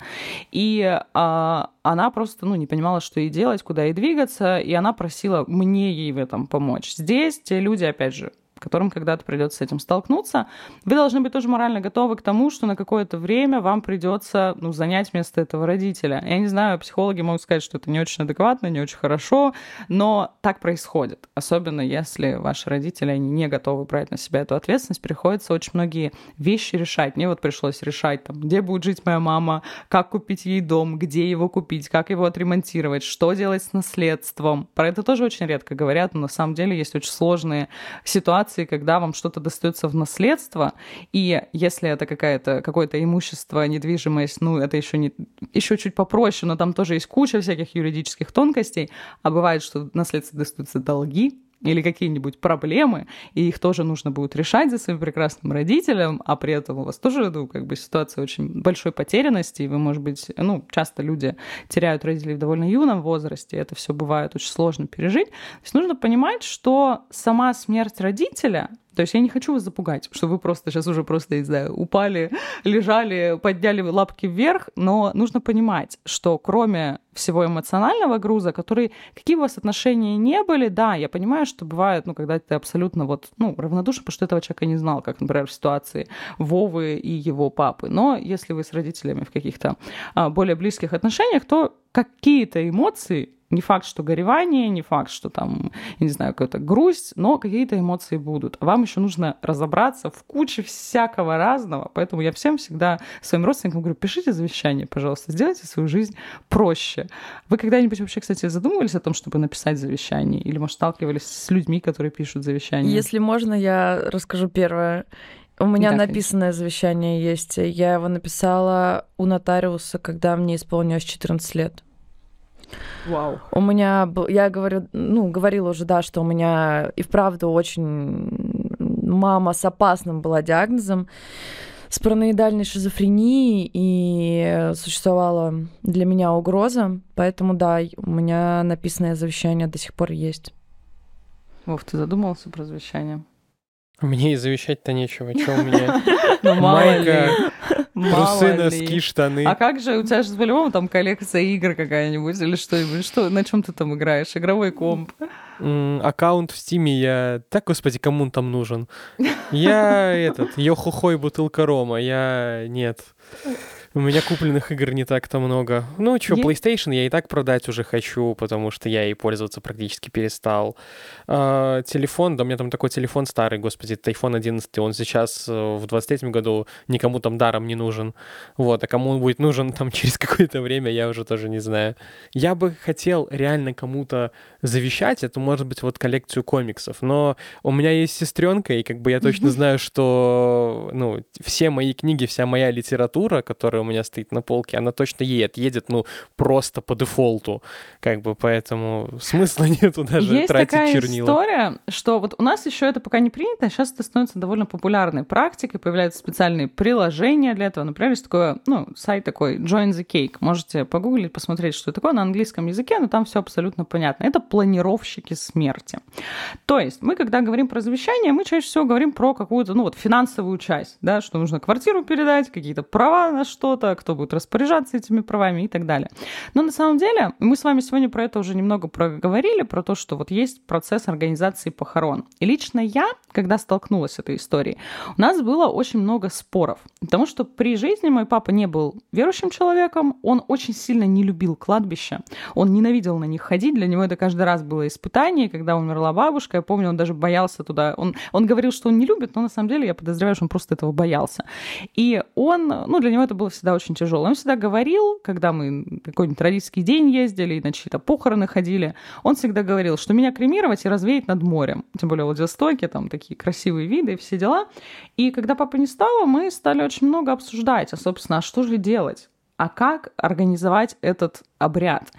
И а, она просто, ну, не понимала, что ей делать, куда ей двигаться, и она просила мне ей в этом помочь. Здесь те люди, опять же, которым когда-то придется с этим столкнуться, вы должны быть тоже морально готовы к тому, что на какое-то время вам придется ну, занять место этого родителя. Я не знаю, психологи могут сказать, что это не очень адекватно, не очень хорошо, но так происходит. Особенно если ваши родители, они не готовы брать на себя эту ответственность, приходится очень многие вещи решать. Мне вот пришлось решать, там, где будет жить моя мама, как купить ей дом, где его купить, как его отремонтировать, что делать с наследством. Про это тоже очень редко говорят, но на самом деле есть очень сложные ситуации, когда вам что-то достается в наследство, и если это какая-то, какое-то имущество, недвижимость, ну, это еще, не, еще чуть попроще, но там тоже есть куча всяких юридических тонкостей, а бывает, что наследство достаются долги, или какие-нибудь проблемы, и их тоже нужно будет решать за своим прекрасным родителем, а при этом у вас тоже, ну, как бы ситуация очень большой потерянности, и вы, может быть, ну, часто люди теряют родителей в довольно юном возрасте, это все бывает очень сложно пережить. То есть нужно понимать, что сама смерть родителя то есть я не хочу вас запугать, что вы просто сейчас уже просто, не знаю, упали, лежали, подняли лапки вверх, но нужно понимать, что кроме всего эмоционального груза, который, какие у вас отношения не были, да, я понимаю, что бывает, ну, когда ты абсолютно вот, ну, равнодушен, потому что этого человека не знал, как, например, в ситуации Вовы и его папы. Но если вы с родителями в каких-то а, более близких отношениях, то какие-то эмоции не факт, что горевание, не факт, что там, я не знаю, какая-то грусть, но какие-то эмоции будут. Вам еще нужно разобраться в куче всякого разного. Поэтому я всем всегда своим родственникам говорю, пишите завещание, пожалуйста, сделайте свою жизнь проще. Вы когда-нибудь вообще, кстати, задумывались о том, чтобы написать завещание? Или, может, сталкивались с людьми, которые пишут завещание?
Если можно, я расскажу первое. У меня да, написанное конечно. завещание есть. Я его написала у нотариуса, когда мне исполнилось 14 лет.
Вау.
У меня, я говорю, ну, говорила уже, да, что у меня и вправду очень мама с опасным была диагнозом, с параноидальной шизофренией, и существовала для меня угроза, поэтому, да, у меня написанное завещание до сих пор есть.
Вов, ты задумался про завещание?
Мне и завещать-то нечего. Что у меня? Ну, майка, трусы, носки, штаны.
А как же, у тебя же по-любому там коллекция игр какая-нибудь или что-нибудь? Что, на чем ты там играешь? Игровой комп?
Аккаунт в Стиме я... Так, господи, кому он там нужен? Я этот, йо-хо-хо и бутылка рома. Я... Нет. У меня купленных игр не так-то много. Ну, что, PlayStation я и так продать уже хочу, потому что я ей пользоваться практически перестал. А, телефон, да, у меня там такой телефон старый, господи, это iPhone 11, он сейчас э, в 23-м году никому там даром не нужен. Вот, а кому он будет нужен там через какое-то время, я уже тоже не знаю. Я бы хотел реально кому-то завещать, это может быть вот коллекцию комиксов, но у меня есть сестренка, и как бы я точно знаю, что, ну, все мои книги, вся моя литература, которая у меня стоит на полке, она точно ей отъедет, ну, просто по дефолту, как бы, поэтому смысла нету даже
Есть
тратить
такая
чернила.
история, что вот у нас еще это пока не принято, а сейчас это становится довольно популярной практикой, появляются специальные приложения для этого, например, есть такое, ну, сайт такой Join the Cake, можете погуглить, посмотреть, что это такое на английском языке, но там все абсолютно понятно. Это планировщики смерти. То есть мы, когда говорим про завещание, мы чаще всего говорим про какую-то, ну, вот финансовую часть, да, что нужно квартиру передать, какие-то права на что что-то, кто будет распоряжаться этими правами и так далее. Но на самом деле мы с вами сегодня про это уже немного проговорили, про то, что вот есть процесс организации похорон. И лично я, когда столкнулась с этой историей, у нас было очень много споров. Потому что при жизни мой папа не был верующим человеком, он очень сильно не любил кладбища, он ненавидел на них ходить, для него это каждый раз было испытание, когда умерла бабушка, я помню, он даже боялся туда, он, он говорил, что он не любит, но на самом деле я подозреваю, что он просто этого боялся. И он, ну, для него это было всегда очень тяжело. Он всегда говорил, когда мы какой-нибудь родительский день ездили и на чьи-то похороны ходили, он всегда говорил, что меня кремировать и развеять над морем. Тем более в Владивостоке, там такие красивые виды и все дела. И когда папа не стало, мы стали очень много обсуждать, а, собственно, а что же делать? а как организовать этот обряд.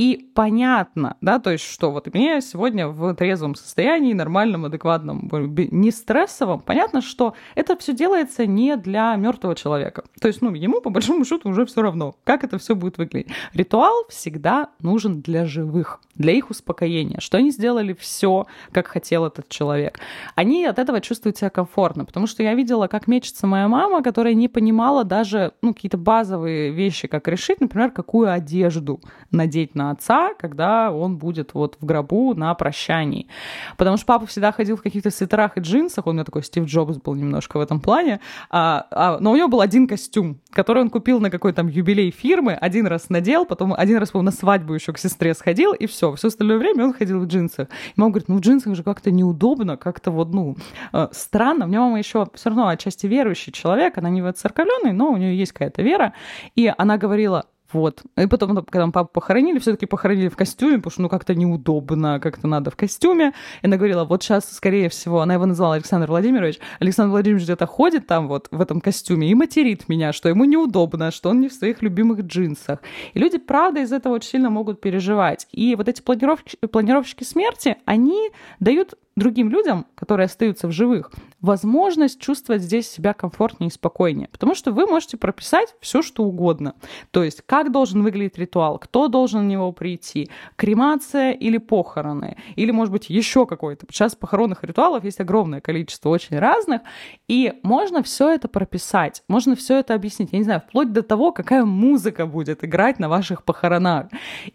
И понятно, да, то есть что вот мне сегодня в трезвом состоянии, нормальном, адекватном, не стрессовом, понятно, что это все делается не для мертвого человека. То есть, ну, ему по большому счету уже все равно, как это все будет выглядеть. Ритуал всегда нужен для живых, для их успокоения, что они сделали все, как хотел этот человек. Они от этого чувствуют себя комфортно, потому что я видела, как мечется моя мама, которая не понимала даже, ну, какие-то базовые вещи, как решить, например, какую одежду одежду надеть на отца, когда он будет вот в гробу на прощании. Потому что папа всегда ходил в каких-то свитерах и джинсах, он у меня такой Стив Джобс был немножко в этом плане, а, а, но у него был один костюм, который он купил на какой-то там юбилей фирмы, один раз надел, потом один раз, по на свадьбу еще к сестре сходил, и все. Все остальное время он ходил в джинсах. И мама говорит, ну в джинсах же как-то неудобно, как-то вот, ну, э, странно. У меня мама еще все равно отчасти верующий человек, она не воцерковленный, но у нее есть какая-то вера. И она говорила, вот. И потом, когда мы папу похоронили, все-таки похоронили в костюме, потому что ну как-то неудобно, как-то надо в костюме. И она говорила, вот сейчас, скорее всего, она его назвала Александр Владимирович. Александр Владимирович где-то ходит там вот в этом костюме и материт меня, что ему неудобно, что он не в своих любимых джинсах. И люди, правда, из этого очень сильно могут переживать. И вот эти планировщики, планировщики смерти, они дают другим людям, которые остаются в живых, возможность чувствовать здесь себя комфортнее и спокойнее. Потому что вы можете прописать все, что угодно. То есть, как должен выглядеть ритуал, кто должен на него прийти, кремация или похороны, или, может быть, еще какой-то. Сейчас похоронных ритуалов есть огромное количество очень разных, и можно все это прописать, можно все это объяснить. Я не знаю, вплоть до того, какая музыка будет играть на ваших похоронах.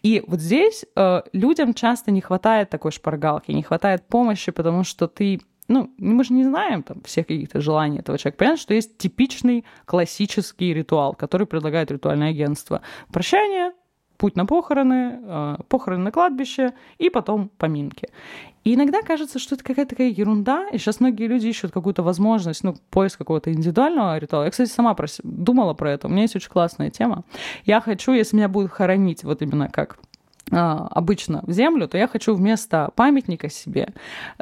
И вот здесь э, людям часто не хватает такой шпаргалки, не хватает помощи потому что ты ну, мы же не знаем там всех каких-то желаний этого человека. Понятно, что есть типичный классический ритуал, который предлагает ритуальное агентство. Прощание, путь на похороны, э, похороны на кладбище и потом поминки. И иногда кажется, что это какая-то такая ерунда, и сейчас многие люди ищут какую-то возможность, ну, поиск какого-то индивидуального ритуала. Я, кстати, сама думала про это, у меня есть очень классная тема. Я хочу, если меня будут хоронить вот именно как обычно в землю, то я хочу вместо памятника себе.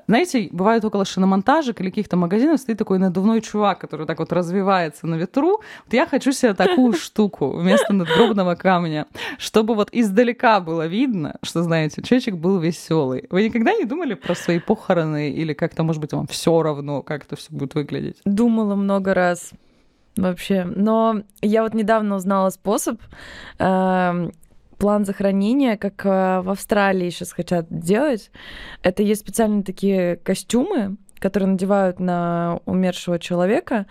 Знаете, бывает около шиномонтажек или каких-то магазинов стоит такой надувной чувак, который так вот развивается на ветру. Вот я хочу себе такую штуку вместо надгробного камня, чтобы вот издалека было видно, что, знаете, человечек был веселый. Вы никогда не думали про свои похороны или как-то, может быть, вам все равно, как это все будет выглядеть?
Думала много раз вообще. Но я вот недавно узнала способ. Эм, план захоронения, как э, в Австралии сейчас хотят делать. Это есть специальные такие костюмы, которые надевают на умершего человека,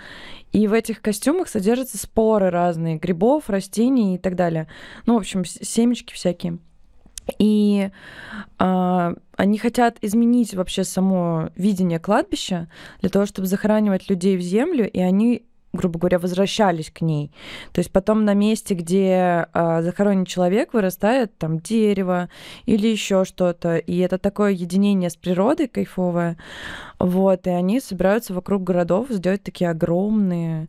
и в этих костюмах содержатся споры разные, грибов, растений и так далее. Ну, в общем, семечки всякие. И э, они хотят изменить вообще само видение кладбища для того, чтобы захоранивать людей в землю, и они грубо говоря, возвращались к ней. То есть потом на месте, где э, захоронен человек, вырастает там дерево или еще что-то. И это такое единение с природой кайфовое. Вот, и они собираются вокруг городов сделать такие огромные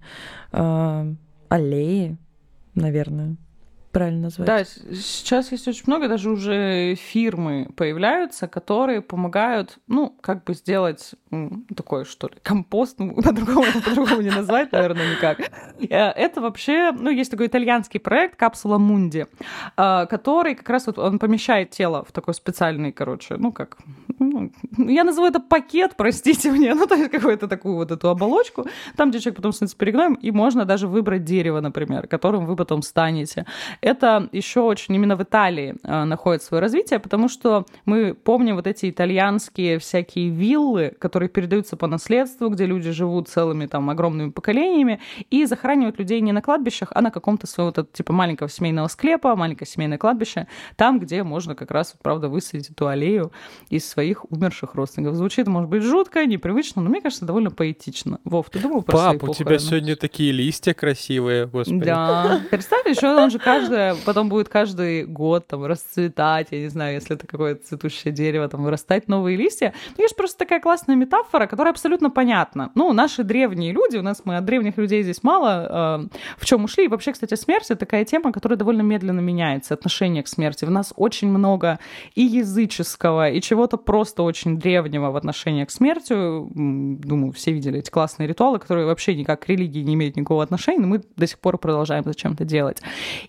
э, аллеи, наверное правильно назвать.
Да, сейчас есть очень много, даже уже фирмы появляются, которые помогают, ну, как бы сделать такой, что ли, компост, ну, по-другому, по-другому не назвать, наверное, никак. Э, это вообще, ну, есть такой итальянский проект «Капсула Мунди», э, который как раз вот он помещает тело в такой специальный, короче, ну, как, ну, я называю это пакет, простите мне, ну, то есть какую-то такую вот эту оболочку, там, где человек потом становится перегноем, и можно даже выбрать дерево, например, которым вы потом станете это еще очень именно в Италии э, находит свое развитие, потому что мы помним вот эти итальянские всякие виллы, которые передаются по наследству, где люди живут целыми там огромными поколениями и захоранивают людей не на кладбищах, а на каком-то своего вот, типа маленького семейного склепа, маленькое семейное кладбище, там, где можно как раз, правда, высадить эту аллею из своих умерших родственников. Звучит, может быть, жутко, непривычно, но мне кажется, довольно поэтично. Вов, ты думал про
Пап, у тебя сегодня такие листья красивые, господи.
Да. Представь, еще он же каждый каждое, потом будет каждый год там расцветать, я не знаю, если это какое-то цветущее дерево, там вырастать новые листья. Ну, есть просто такая классная метафора, которая абсолютно понятна. Ну, наши древние люди, у нас мы от древних людей здесь мало э, в чем ушли. И вообще, кстати, смерть — это такая тема, которая довольно медленно меняется, отношение к смерти. В нас очень много и языческого, и чего-то просто очень древнего в отношении к смерти. Думаю, все видели эти классные ритуалы, которые вообще никак к религии не имеют никакого отношения, но мы до сих пор продолжаем зачем-то делать.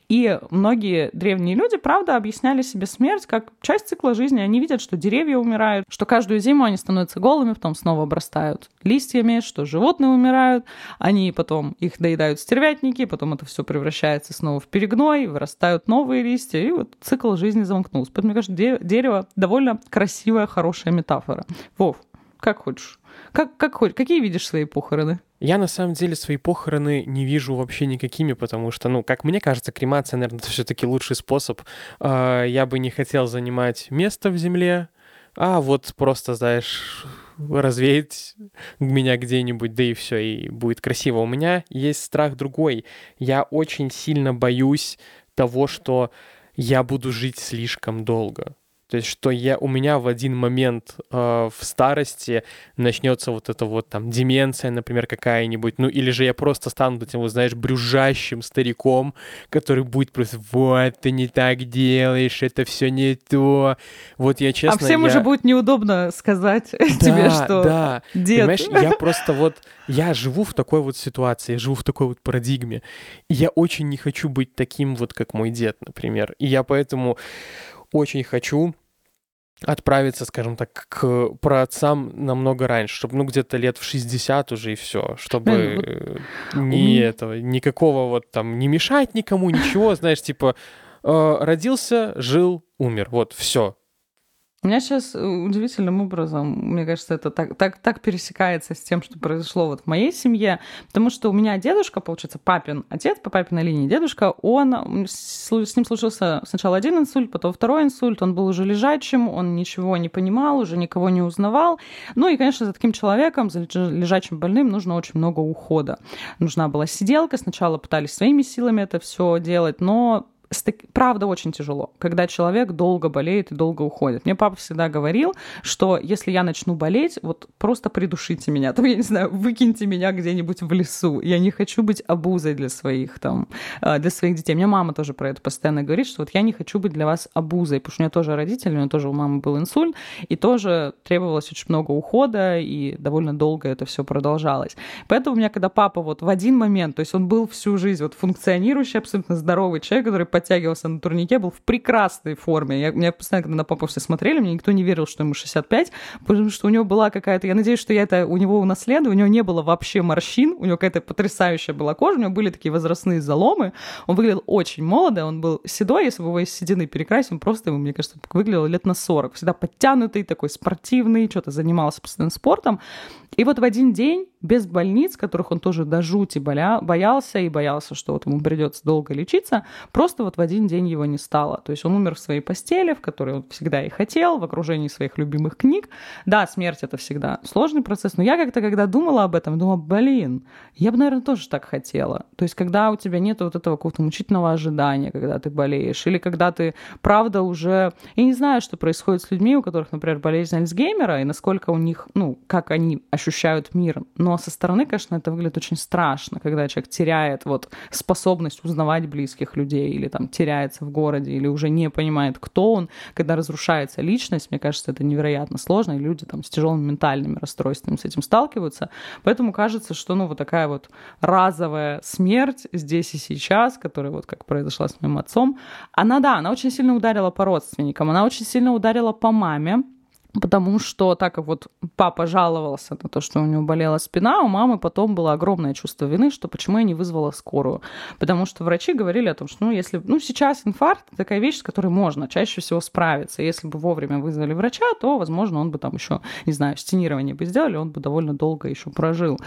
И многие древние люди, правда, объясняли себе смерть как часть цикла жизни. Они видят, что деревья умирают, что каждую зиму они становятся голыми, потом снова обрастают листьями, что животные умирают, они потом их доедают стервятники, потом это все превращается снова в перегной, вырастают новые листья, и вот цикл жизни замкнулся. Поэтому, мне кажется, дерево довольно красивая, хорошая метафора. Вов, как хочешь. Как, как, какие видишь свои похороны?
Я на самом деле свои похороны не вижу вообще никакими, потому что, ну, как мне кажется, кремация, наверное, это все-таки лучший способ. А, я бы не хотел занимать место в земле, а вот просто, знаешь, развеять меня где-нибудь, да и все, и будет красиво. У меня есть страх другой. Я очень сильно боюсь того, что я буду жить слишком долго. То есть, что я, у меня в один момент э, в старости начнется вот эта вот там деменция, например, какая-нибудь, ну или же я просто стану этим, вот, знаешь, брюжащим стариком, который будет просто, вот, ты не так делаешь, это все не то. Вот я честно...
А всем
я...
уже будет неудобно сказать да, тебе, что...
Да,
Дед.
понимаешь, я просто вот, я живу в такой вот ситуации, я живу в такой вот парадигме, и я очень не хочу быть таким вот, как мой дед, например. И я поэтому очень хочу отправиться, скажем так, к праотцам намного раньше, чтобы, ну, где-то лет в 60 уже и все, чтобы вот... ни этого, никакого вот там, не мешать никому, ничего, знаешь, типа, э, родился, жил, умер, вот, все,
у меня сейчас э, удивительным образом, мне кажется, это так, так, так пересекается с тем, что произошло вот в моей семье, потому что у меня дедушка, получается, папин отец, по папиной линии дедушка, он, с, ним случился сначала один инсульт, потом второй инсульт, он был уже лежачим, он ничего не понимал, уже никого не узнавал. Ну и, конечно, за таким человеком, за лежачим больным нужно очень много ухода. Нужна была сиделка, сначала пытались своими силами это все делать, но правда очень тяжело, когда человек долго болеет и долго уходит. Мне папа всегда говорил, что если я начну болеть, вот просто придушите меня, там, я не знаю, выкиньте меня где-нибудь в лесу. Я не хочу быть обузой для своих, там, э, для своих детей. Меня мама тоже про это постоянно говорит, что вот я не хочу быть для вас обузой, потому что у меня тоже родители, у меня тоже у мамы был инсульт, и тоже требовалось очень много ухода, и довольно долго это все продолжалось. Поэтому у меня, когда папа вот в один момент, то есть он был всю жизнь вот функционирующий, абсолютно здоровый человек, который подтягивался на турнике, был в прекрасной форме. Я, меня постоянно, когда на папу все смотрели, мне никто не верил, что ему 65, потому что у него была какая-то... Я надеюсь, что я это у него унаследую. У него не было вообще морщин, у него какая-то потрясающая была кожа, у него были такие возрастные заломы. Он выглядел очень молодо, он был седой, если бы его из седины перекрасить, он просто, мне кажется, выглядел лет на 40. Всегда подтянутый, такой спортивный, что-то занимался постоянно спортом. И вот в один день, без больниц, которых он тоже до жути боялся и боялся, что вот ему придется долго лечиться, просто вот в один день его не стало. То есть он умер в своей постели, в которой он всегда и хотел, в окружении своих любимых книг. Да, смерть — это всегда сложный процесс, но я как-то, когда думала об этом, думала, блин, я бы, наверное, тоже так хотела. То есть когда у тебя нет вот этого какого-то мучительного ожидания, когда ты болеешь, или когда ты, правда, уже... Я не знаю, что происходит с людьми, у которых, например, болезнь Альцгеймера, и насколько у них, ну, как они ощущают мир. Но со стороны, конечно, это выглядит очень страшно, когда человек теряет вот способность узнавать близких людей или там теряется в городе или уже не понимает, кто он, когда разрушается личность. Мне кажется, это невероятно сложно, и люди там с тяжелыми ментальными расстройствами с этим сталкиваются. Поэтому кажется, что ну вот такая вот разовая смерть здесь и сейчас, которая вот как произошла с моим отцом, она, да, она очень сильно ударила по родственникам, она очень сильно ударила по маме, Потому что так как вот папа жаловался на то, что у него болела спина, у мамы потом было огромное чувство вины, что почему я не вызвала скорую. Потому что врачи говорили о том, что ну, если, ну, сейчас инфаркт — такая вещь, с которой можно чаще всего справиться. Если бы вовремя вызвали врача, то, возможно, он бы там еще, не знаю, стенирование бы сделали, он бы довольно долго еще прожил.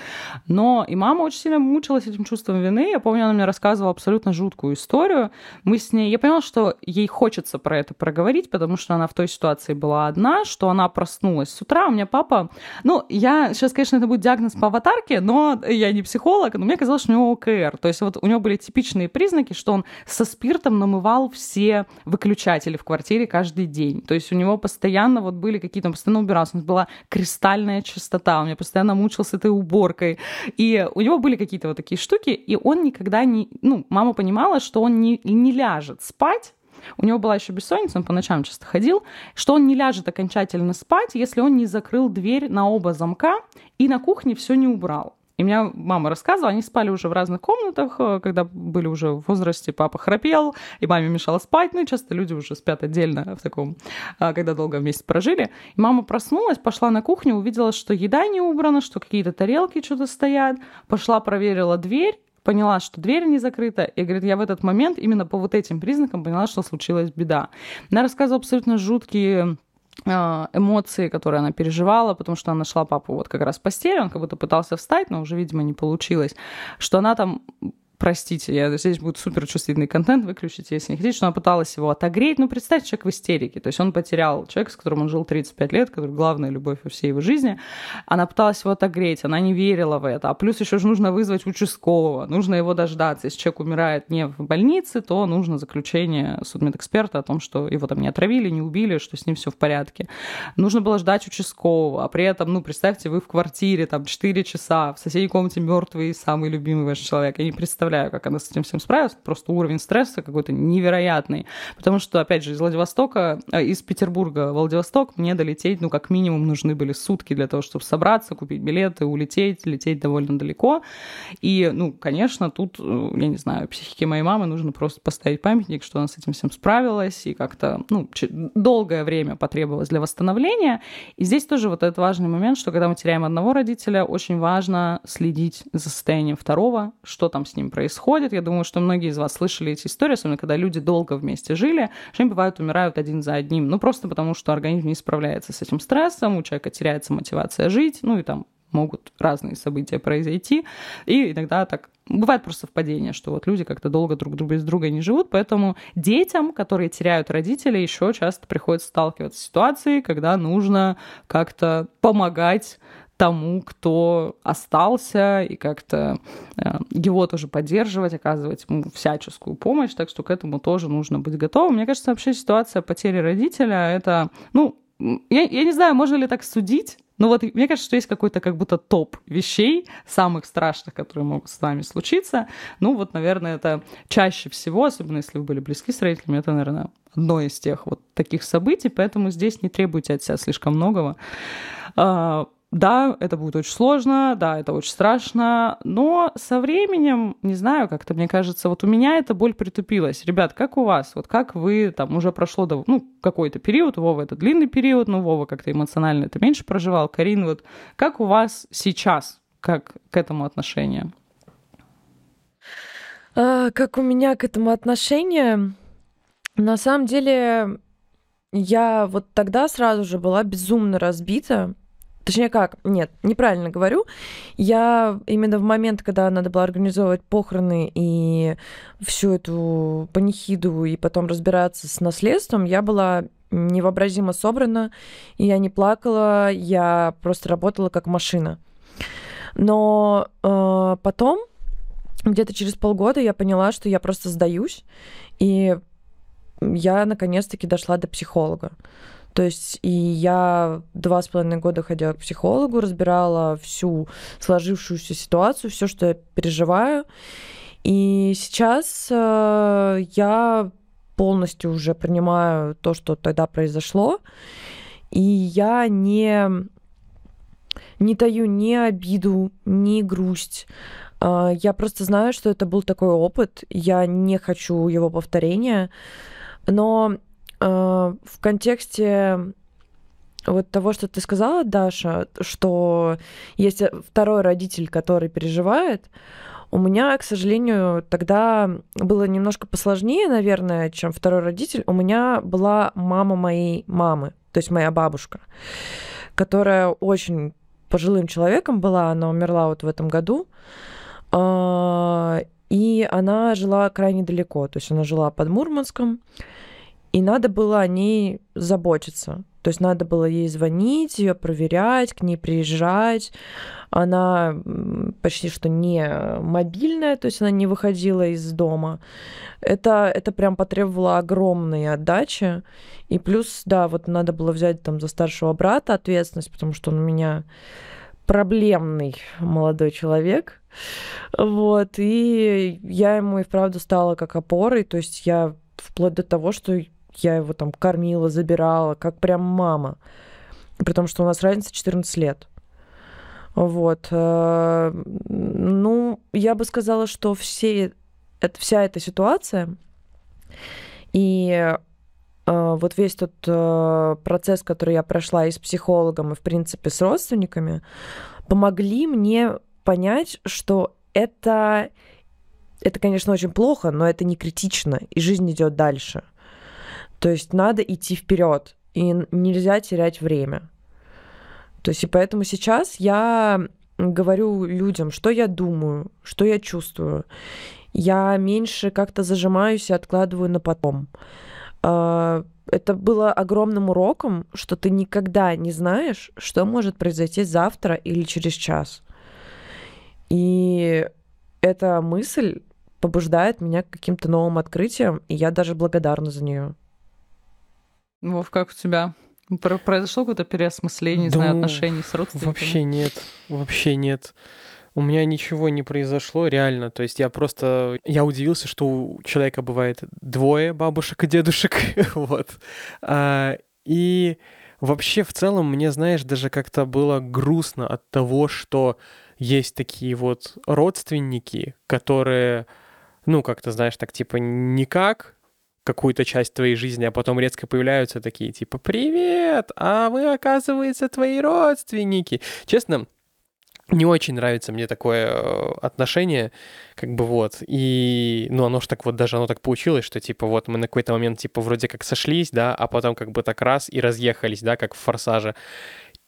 Но и мама очень сильно мучилась этим чувством вины. Я помню, она мне рассказывала абсолютно жуткую историю. Мы с ней... Я поняла, что ей хочется про это проговорить, потому что она в той ситуации была одна, что она она проснулась с утра, у меня папа... Ну, я... Сейчас, конечно, это будет диагноз по аватарке, но я не психолог, но мне казалось, что у него ОКР. То есть вот у него были типичные признаки, что он со спиртом намывал все выключатели в квартире каждый день. То есть у него постоянно вот были какие-то... Он постоянно убирался. У нас была кристальная чистота. Он меня постоянно мучил с этой уборкой. И у него были какие-то вот такие штуки, и он никогда не... Ну, мама понимала, что он не, не ляжет спать, у него была еще бессонница, он по ночам часто ходил, что он не ляжет окончательно спать, если он не закрыл дверь на оба замка и на кухне все не убрал. И меня мама рассказывала, они спали уже в разных комнатах, э, когда были уже в возрасте, папа храпел, и маме мешало спать, ну и часто люди уже спят отдельно в таком, э, когда долго вместе прожили. И мама проснулась, пошла на кухню, увидела, что еда не убрана, что какие-то тарелки что-то стоят, пошла проверила дверь, поняла, что дверь не закрыта, и говорит, я в этот момент именно по вот этим признакам поняла, что случилась беда. Она рассказывала абсолютно жуткие а, эмоции, которые она переживала, потому что она нашла папу вот как раз в постели, он как будто пытался встать, но уже, видимо, не получилось, что она там простите, я, здесь будет супер чувствительный контент, выключите, если не хотите, что она пыталась его отогреть. Ну, представьте, человек в истерике. То есть он потерял человека, с которым он жил 35 лет, который главная любовь во всей его жизни. Она пыталась его отогреть, она не верила в это. А плюс еще же нужно вызвать участкового, нужно его дождаться. Если человек умирает не в больнице, то нужно заключение судмедэксперта о том, что его там не отравили, не убили, что с ним все в порядке. Нужно было ждать участкового, а при этом, ну, представьте, вы в квартире, там, 4 часа, в соседней комнате мертвый самый любимый ваш человек. Я не представляю, представляю, как она с этим всем справилась. Просто уровень стресса какой-то невероятный. Потому что, опять же, из Владивостока, э, из Петербурга в Владивосток мне долететь, ну, как минимум, нужны были сутки для того, чтобы собраться, купить билеты, улететь, лететь довольно далеко. И, ну, конечно, тут, э, я не знаю, психике моей мамы нужно просто поставить памятник, что она с этим всем справилась, и как-то, ну, долгое время потребовалось для восстановления. И здесь тоже вот этот важный момент, что когда мы теряем одного родителя, очень важно следить за состоянием второго, что там с ним. Я думаю, что многие из вас слышали эти истории, особенно когда люди долго вместе жили, что они бывают умирают один за одним. Ну, просто потому, что организм не справляется с этим стрессом, у человека теряется мотивация жить, ну и там могут разные события произойти. И иногда так бывает просто совпадение, что вот люди как-то долго друг без друга не живут, поэтому детям, которые теряют родителей, еще часто приходится сталкиваться с ситуацией, когда нужно как-то помогать тому, кто остался, и как-то э, его тоже поддерживать, оказывать ему всяческую помощь, так что к этому тоже нужно быть готовым. Мне кажется, вообще ситуация потери родителя — это, ну, я, я не знаю, можно ли так судить, но вот мне кажется, что есть какой-то как будто топ вещей, самых страшных, которые могут с вами случиться. Ну вот, наверное, это чаще всего, особенно если вы были близки с родителями, это, наверное, одно из тех вот таких событий, поэтому здесь не требуйте от себя слишком многого. Да, это будет очень сложно, да, это очень страшно, но со временем, не знаю, как-то, мне кажется, вот у меня эта боль притупилась. Ребят, как у вас? Вот как вы, там, уже прошло, ну, какой-то период, Вова это длинный период, но Вова как-то эмоционально это меньше проживал. Карин, вот как у вас сейчас, как к этому отношение?
А, как у меня к этому отношение? На самом деле, я вот тогда сразу же была безумно разбита, Точнее как, нет, неправильно говорю. Я именно в момент, когда надо было организовывать похороны и всю эту панихиду и потом разбираться с наследством, я была невообразимо собрана, и я не плакала, я просто работала как машина. Но э, потом, где-то через полгода, я поняла, что я просто сдаюсь, и я наконец-таки дошла до психолога. То есть и я два с половиной года ходила к психологу, разбирала всю сложившуюся ситуацию, все, что я переживаю. И сейчас э, я полностью уже принимаю то, что тогда произошло, и я не не таю ни обиду, ни грусть. Э, я просто знаю, что это был такой опыт, я не хочу его повторения, но в контексте вот того, что ты сказала, Даша, что есть второй родитель, который переживает, у меня, к сожалению, тогда было немножко посложнее, наверное, чем второй родитель. У меня была мама моей мамы, то есть моя бабушка, которая очень пожилым человеком была, она умерла вот в этом году. А, и она жила крайне далеко, то есть она жила под Мурманском. И надо было о ней заботиться. То есть надо было ей звонить, ее проверять, к ней приезжать. Она почти что не мобильная, то есть она не выходила из дома. Это, это прям потребовало огромной отдачи. И плюс, да, вот надо было взять там за старшего брата ответственность, потому что он у меня проблемный молодой человек. Вот, и я ему и вправду стала как опорой, то есть я вплоть до того, что я его там кормила, забирала, как прям мама. При том, что у нас разница 14 лет. Вот. Э, ну, я бы сказала, что все, это, вся эта ситуация и э, вот весь тот э, процесс, который я прошла и с психологом, и, в принципе, с родственниками, помогли мне понять, что это, это, конечно, очень плохо, но это не критично, и жизнь идет дальше. То есть надо идти вперед. и нельзя терять время. То есть и поэтому сейчас я говорю людям, что я думаю, что я чувствую. Я меньше как-то зажимаюсь и откладываю на потом. А, это было огромным уроком, что ты никогда не знаешь, что может произойти завтра или через час. И эта мысль побуждает меня к каким-то новым открытиям, и я даже благодарна за нее.
Вов, как у тебя? Произошло какое-то переосмысление, да, знаю, отношений с родственниками?
Вообще нет, вообще нет. У меня ничего не произошло, реально. То есть я просто... Я удивился, что у человека бывает двое бабушек и дедушек. вот. А, и вообще в целом мне, знаешь, даже как-то было грустно от того, что есть такие вот родственники, которые, ну, как-то, знаешь, так типа никак, какую-то часть твоей жизни, а потом резко появляются такие, типа, «Привет! А вы, оказывается, твои родственники!» Честно, не очень нравится мне такое э, отношение, как бы вот, и, ну, оно ж так вот, даже оно так получилось, что, типа, вот мы на какой-то момент, типа, вроде как сошлись, да, а потом как бы так раз и разъехались, да, как в «Форсаже».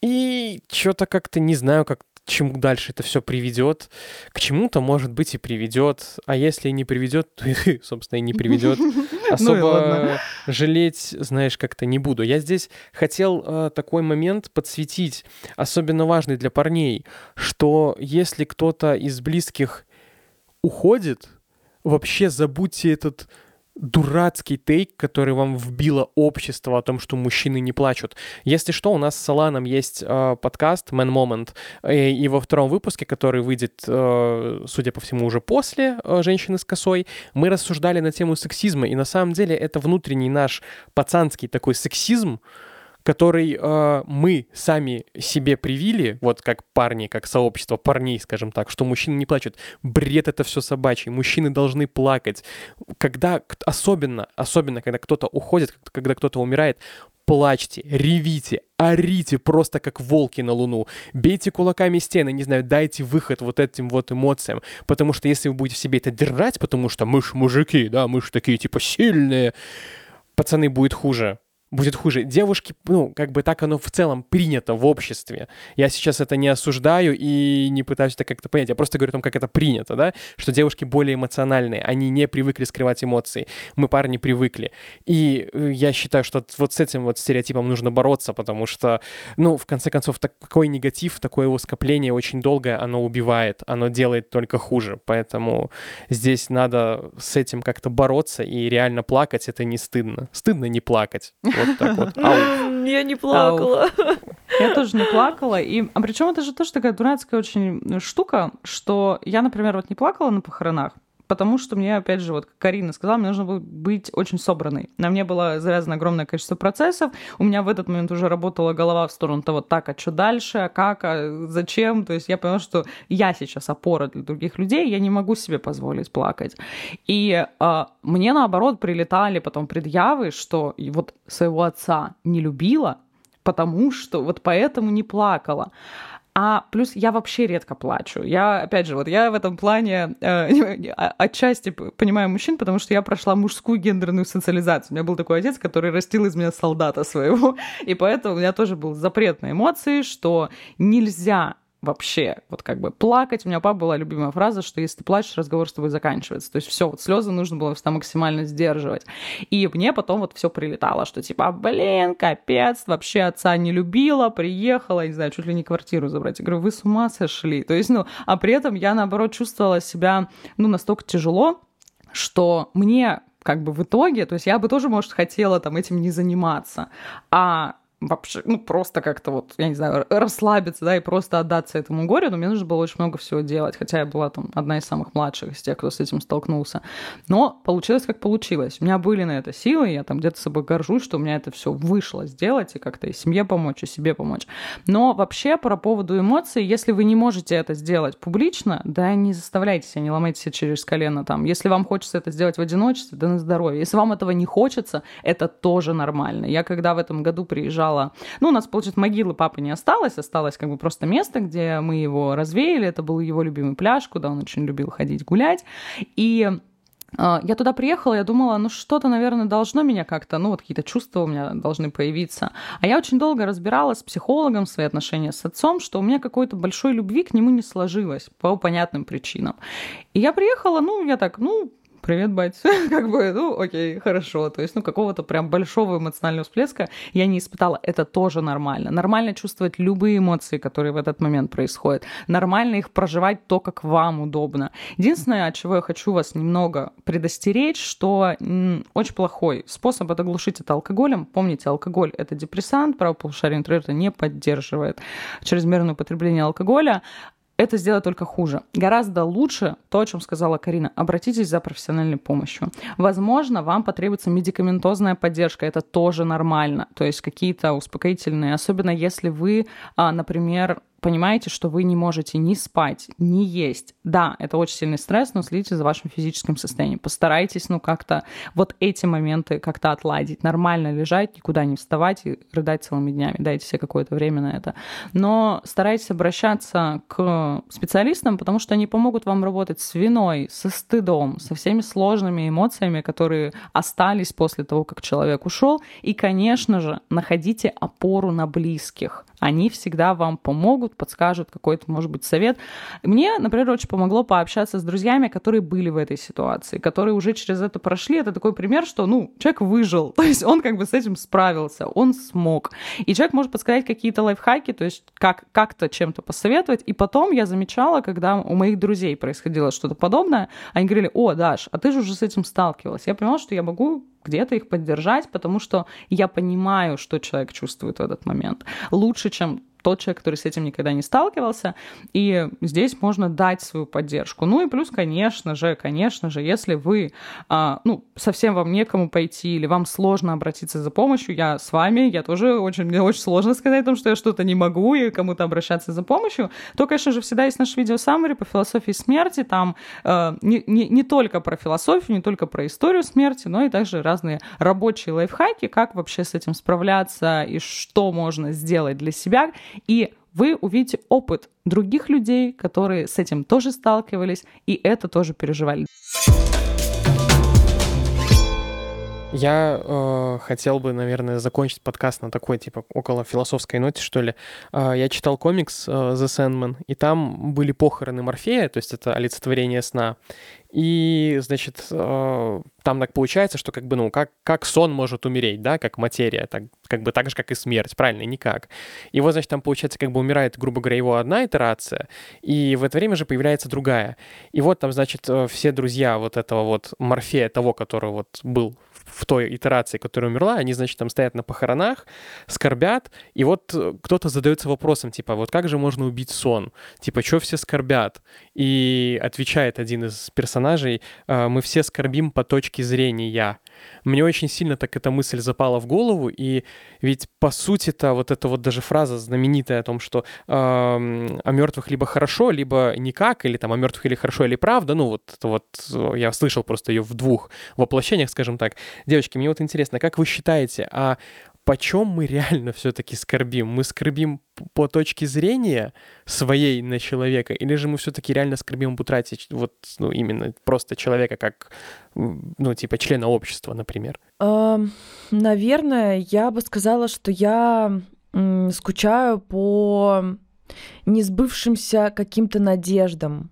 И что-то как-то не знаю, как чему дальше это все приведет. К чему-то, может быть, и приведет. А если не приведет, то, собственно, и не приведет. Ну Особо жалеть, знаешь, как-то не буду. Я здесь хотел э, такой момент подсветить, особенно важный для парней, что если кто-то из близких уходит, вообще забудьте этот дурацкий тейк, который вам вбило общество о том, что мужчины не плачут. Если что, у нас с Саланом есть э, подкаст Man Moment, и, и во втором выпуске, который выйдет, э, судя по всему, уже после э, «Женщины с косой», мы рассуждали на тему сексизма, и на самом деле это внутренний наш пацанский такой сексизм, который э, мы сами себе привили, вот как парни, как сообщество парней, скажем так, что мужчины не плачут. Бред это все собачий. Мужчины должны плакать. Когда, особенно, особенно, когда кто-то уходит, когда кто-то умирает, плачьте, ревите, орите просто как волки на луну, бейте кулаками стены, не знаю, дайте выход вот этим вот эмоциям, потому что если вы будете в себе это держать, потому что мы ж мужики, да, мы ж такие типа сильные, пацаны, будет хуже будет хуже. Девушки, ну, как бы так оно в целом принято в обществе. Я сейчас это не осуждаю и не пытаюсь это как-то понять. Я просто говорю о том, как это принято, да, что девушки более эмоциональные, они не привыкли скрывать эмоции. Мы, парни, привыкли. И э, я считаю, что вот с этим вот стереотипом нужно бороться, потому что, ну, в конце концов, такой негатив, такое его скопление очень долгое, оно убивает, оно делает только хуже. Поэтому здесь надо с этим как-то бороться и реально плакать, это не стыдно. Стыдно не плакать. Вот так вот. Ау.
Я не плакала. Ау.
Я тоже не плакала. И, а причем это же тоже такая дурацкая очень штука, что я, например, вот не плакала на похоронах, потому что мне, опять же, вот Карина сказала, мне нужно было быть очень собранной. На мне было завязано огромное количество процессов, у меня в этот момент уже работала голова в сторону того, так, а что дальше, а как, а зачем, то есть я поняла, что я сейчас опора для других людей, я не могу себе позволить плакать. И а, мне, наоборот, прилетали потом предъявы, что вот своего отца не любила, потому что вот поэтому не плакала. А плюс я вообще редко плачу. Я, опять же, вот я в этом плане э, отчасти понимаю мужчин, потому что я прошла мужскую гендерную социализацию. У меня был такой отец, который растил из меня солдата своего. И поэтому у меня тоже был запрет на эмоции, что нельзя вообще, вот как бы плакать. У меня папа была любимая фраза, что если ты плачешь, разговор с тобой заканчивается. То есть все, вот слезы нужно было всегда максимально сдерживать. И мне потом вот все прилетало, что типа, блин, капец, вообще отца не любила, приехала, не знаю, чуть ли не квартиру забрать. Я говорю, вы с ума сошли. То есть, ну, а при этом я, наоборот, чувствовала себя, ну, настолько тяжело, что мне как бы в итоге, то есть я бы тоже, может, хотела там этим не заниматься, а вообще, ну, просто как-то вот, я не знаю, расслабиться, да, и просто отдаться этому горю, но мне нужно было очень много всего делать, хотя я была там одна из самых младших из тех, кто с этим столкнулся. Но получилось, как получилось. У меня были на это силы, я там где-то собой горжусь, что у меня это все вышло сделать, и как-то и семье помочь, и себе помочь. Но вообще, про поводу эмоций, если вы не можете это сделать публично, да, не заставляйте себя, не ломайте себя через колено там. Если вам хочется это сделать в одиночестве, да на здоровье. Если вам этого не хочется, это тоже нормально. Я когда в этом году приезжала лежала. Ну, у нас, получается, могилы папы не осталось, осталось как бы просто место, где мы его развеяли. Это был его любимый пляж, куда он очень любил ходить гулять. И а, я туда приехала, я думала, ну что-то, наверное, должно меня как-то, ну вот какие-то чувства у меня должны появиться. А я очень долго разбиралась с психологом свои отношения с отцом, что у меня какой-то большой любви к нему не сложилось по понятным причинам. И я приехала, ну, я так, ну, привет, бать, как бы, ну, окей, хорошо. То есть, ну, какого-то прям большого эмоционального всплеска я не испытала. Это тоже нормально. Нормально чувствовать любые эмоции, которые в этот момент происходят. Нормально их проживать то, как вам удобно. Единственное, от чего я хочу вас немного предостеречь, что м, очень плохой способ это глушить это алкоголем. Помните, алкоголь — это депрессант, правополушарие интроверта не поддерживает чрезмерное употребление алкоголя это сделать только хуже. Гораздо лучше то, о чем сказала Карина. Обратитесь за профессиональной помощью. Возможно, вам потребуется медикаментозная поддержка. Это тоже нормально. То есть какие-то успокоительные, особенно если вы, а, например, понимаете, что вы не можете ни спать, ни есть. Да, это очень сильный стресс, но следите за вашим физическим состоянием. Постарайтесь, ну, как-то вот эти моменты как-то отладить. Нормально лежать, никуда не вставать и рыдать целыми днями. Дайте себе какое-то время на это. Но старайтесь обращаться к специалистам, потому что они помогут вам работать с виной, со стыдом, со всеми сложными эмоциями, которые остались после того, как человек ушел. И, конечно же, находите опору на близких. Они всегда вам помогут, подскажут какой-то, может быть, совет. Мне, например, очень помогло пообщаться с друзьями, которые были в этой ситуации, которые уже через это прошли. Это такой пример, что, ну, человек выжил, то есть он как бы с этим справился, он смог. И человек может подсказать какие-то лайфхаки, то есть как, как-то чем-то посоветовать. И потом я замечала, когда у моих друзей происходило что-то подобное, они говорили, о, Даш, а ты же уже с этим сталкивалась. Я понимала, что я могу где-то их поддержать, потому что я понимаю, что человек чувствует в этот момент. Лучше, чем тот человек, который с этим никогда не сталкивался, и здесь можно дать свою поддержку. Ну и плюс, конечно же, конечно же, если вы, а, ну, совсем вам некому пойти или вам сложно обратиться за помощью, я с вами, я тоже очень, мне очень сложно сказать о том, что я что-то не могу и кому-то обращаться за помощью, то, конечно же, всегда есть наш видео саммари по философии смерти, там э, не, не, не только про философию, не только про историю смерти, но и также разные рабочие лайфхаки, как вообще с этим справляться и что можно сделать для себя, и вы увидите опыт других людей, которые с этим тоже сталкивались и это тоже переживали.
Я э, хотел бы, наверное, закончить подкаст на такой, типа, около философской ноте, что ли. Э, я читал комикс э, The Sandman, и там были похороны Морфея, то есть это олицетворение сна. И, значит, э, там так получается, что как бы, ну, как, как сон может умереть, да, как материя, так, как бы так же, как и смерть, правильно, никак. И вот, значит, там получается, как бы умирает, грубо говоря, его одна итерация, и в это время же появляется другая. И вот там, значит, э, все друзья вот этого вот Морфея, того, который вот был в той итерации, которая умерла, они, значит, там стоят на похоронах, скорбят, и вот э, кто-то задается вопросом, типа, вот как же можно убить сон? Типа, что все скорбят? И отвечает один из персонажей, «Э, мы все скорбим по точке зрения. Мне очень сильно так эта мысль запала в голову, и ведь по сути-то вот эта вот даже фраза знаменитая о том, что э, о мертвых либо хорошо, либо никак, или там о мертвых или хорошо, или правда, ну вот, вот я слышал просто ее в двух воплощениях, скажем так. Девочки, мне вот интересно, как вы считаете, а почем мы реально все-таки скорбим? Мы скорбим по точке зрения своей на человека, или же мы все-таки реально скорбим об утрате вот, ну, именно просто человека как, ну, типа члена общества, например?
Uh, наверное, я бы сказала, что я скучаю по несбывшимся каким-то надеждам,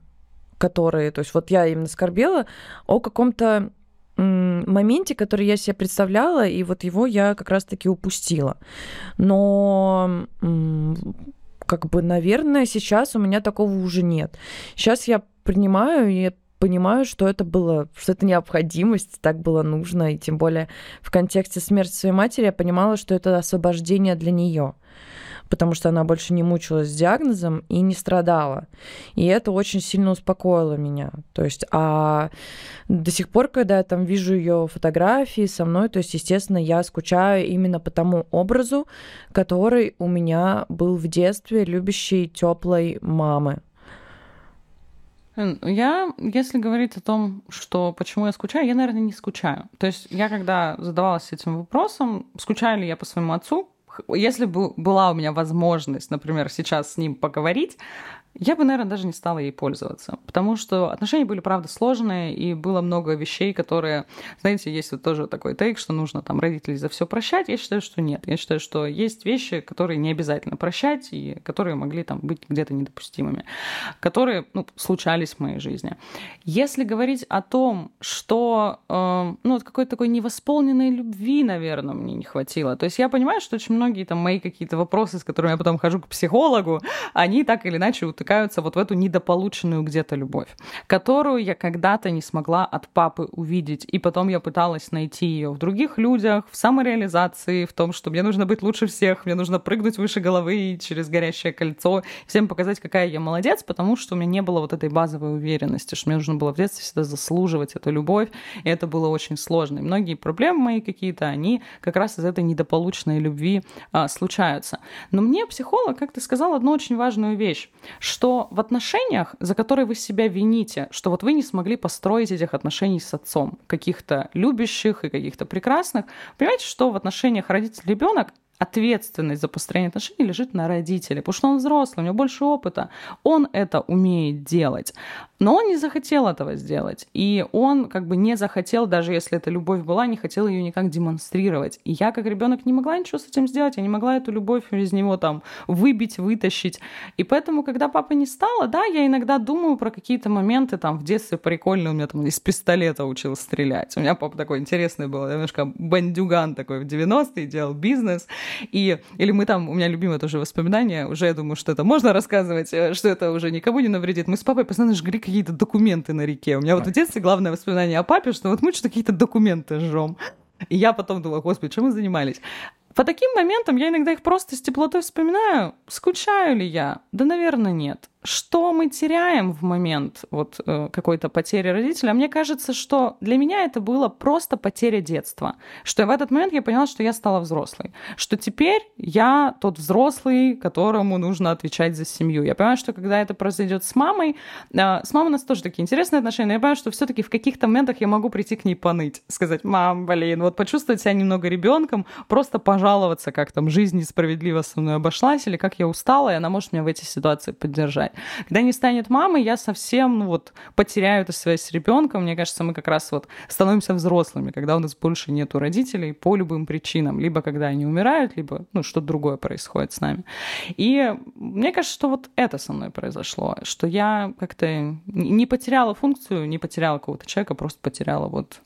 которые, то есть вот я именно скорбела о каком-то моменте, который я себе представляла, и вот его я как раз-таки упустила. Но как бы, наверное, сейчас у меня такого уже нет. Сейчас я принимаю и понимаю, что это было, что это необходимость, так было нужно, и тем более в контексте смерти своей матери я понимала, что это освобождение для нее потому что она больше не мучилась с диагнозом и не страдала. И это очень сильно успокоило меня. То есть, а до сих пор, когда я там вижу ее фотографии со мной, то есть, естественно, я скучаю именно по тому образу, который у меня был в детстве, любящей теплой мамы.
Я, если говорить о том, что почему я скучаю, я, наверное, не скучаю. То есть я, когда задавалась этим вопросом, скучаю ли я по своему отцу, если бы была у меня возможность, например, сейчас с ним поговорить, я бы, наверное, даже не стала ей пользоваться, потому что отношения были, правда, сложные, и было много вещей, которые, знаете, есть вот тоже такой тейк, что нужно там родителей за все прощать. Я считаю, что нет. Я считаю, что есть вещи, которые не обязательно прощать, и которые могли там быть где-то недопустимыми, которые, ну, случались в моей жизни. Если говорить о том, что, э, ну, вот какой-то такой невосполненной любви, наверное, мне не хватило. То есть я понимаю, что очень многие там мои какие-то вопросы, с которыми я потом хожу к психологу, они так или иначе утыкаются вот в эту недополученную где-то любовь, которую я когда-то не смогла от папы увидеть. И потом я пыталась найти ее в других людях, в самореализации, в том, что мне нужно быть лучше всех, мне нужно прыгнуть выше головы через горящее кольцо, всем показать, какая я молодец, потому что у меня не было вот этой базовой уверенности, что мне нужно было в детстве всегда заслуживать эту любовь, и это было очень сложно. И многие проблемы мои какие-то, они как раз из этой недополученной любви а, случаются. Но мне психолог как-то сказал одну очень важную вещь, что в отношениях, за которые вы себя вините, что вот вы не смогли построить этих отношений с отцом, каких-то любящих и каких-то прекрасных, понимаете, что в отношениях родитель-ребенок ответственность за построение отношений лежит на родителе, потому что он взрослый, у него больше опыта, он это умеет делать. Но он не захотел этого сделать. И он как бы не захотел, даже если эта любовь была, не хотел ее никак демонстрировать. И я как ребенок не могла ничего с этим сделать, я не могла эту любовь из него там выбить, вытащить. И поэтому, когда папа не стало, да, я иногда думаю про какие-то моменты там в детстве прикольные, у меня там из пистолета учил стрелять. У меня папа такой интересный был, немножко бандюган такой в 90-е, делал бизнес. И, или мы там, у меня любимое тоже воспоминание, уже я думаю, что это можно рассказывать, э, что это уже никому не навредит. Мы с папой постоянно жгли какие-то документы на реке. У меня вот в детстве главное воспоминание о папе, что вот мы что-то какие-то документы жжем. И я потом думала, господи, чем мы занимались? По таким моментам я иногда их просто с теплотой вспоминаю. Скучаю ли я? Да, наверное, нет что мы теряем в момент вот э, какой-то потери родителя? Мне кажется, что для меня это было просто потеря детства. Что в этот момент я поняла, что я стала взрослой. Что теперь я тот взрослый, которому нужно отвечать за семью. Я понимаю, что когда это произойдет с мамой, э, с мамой у нас тоже такие интересные отношения, но я понимаю, что все-таки в каких-то моментах я могу прийти к ней поныть, сказать, мам, блин, вот почувствовать себя немного ребенком, просто пожаловаться, как там жизнь несправедливо со мной обошлась, или как я устала, и она может меня в эти ситуации поддержать. Когда не станет мамой, я совсем ну, вот, потеряю эту связь с ребенком. Мне кажется, мы как раз вот становимся взрослыми, когда у нас больше нету родителей по любым причинам. Либо когда они умирают, либо ну, что-то другое происходит с нами. И мне кажется, что вот это со мной произошло, что я как-то не потеряла функцию, не потеряла какого-то человека, просто потеряла вот...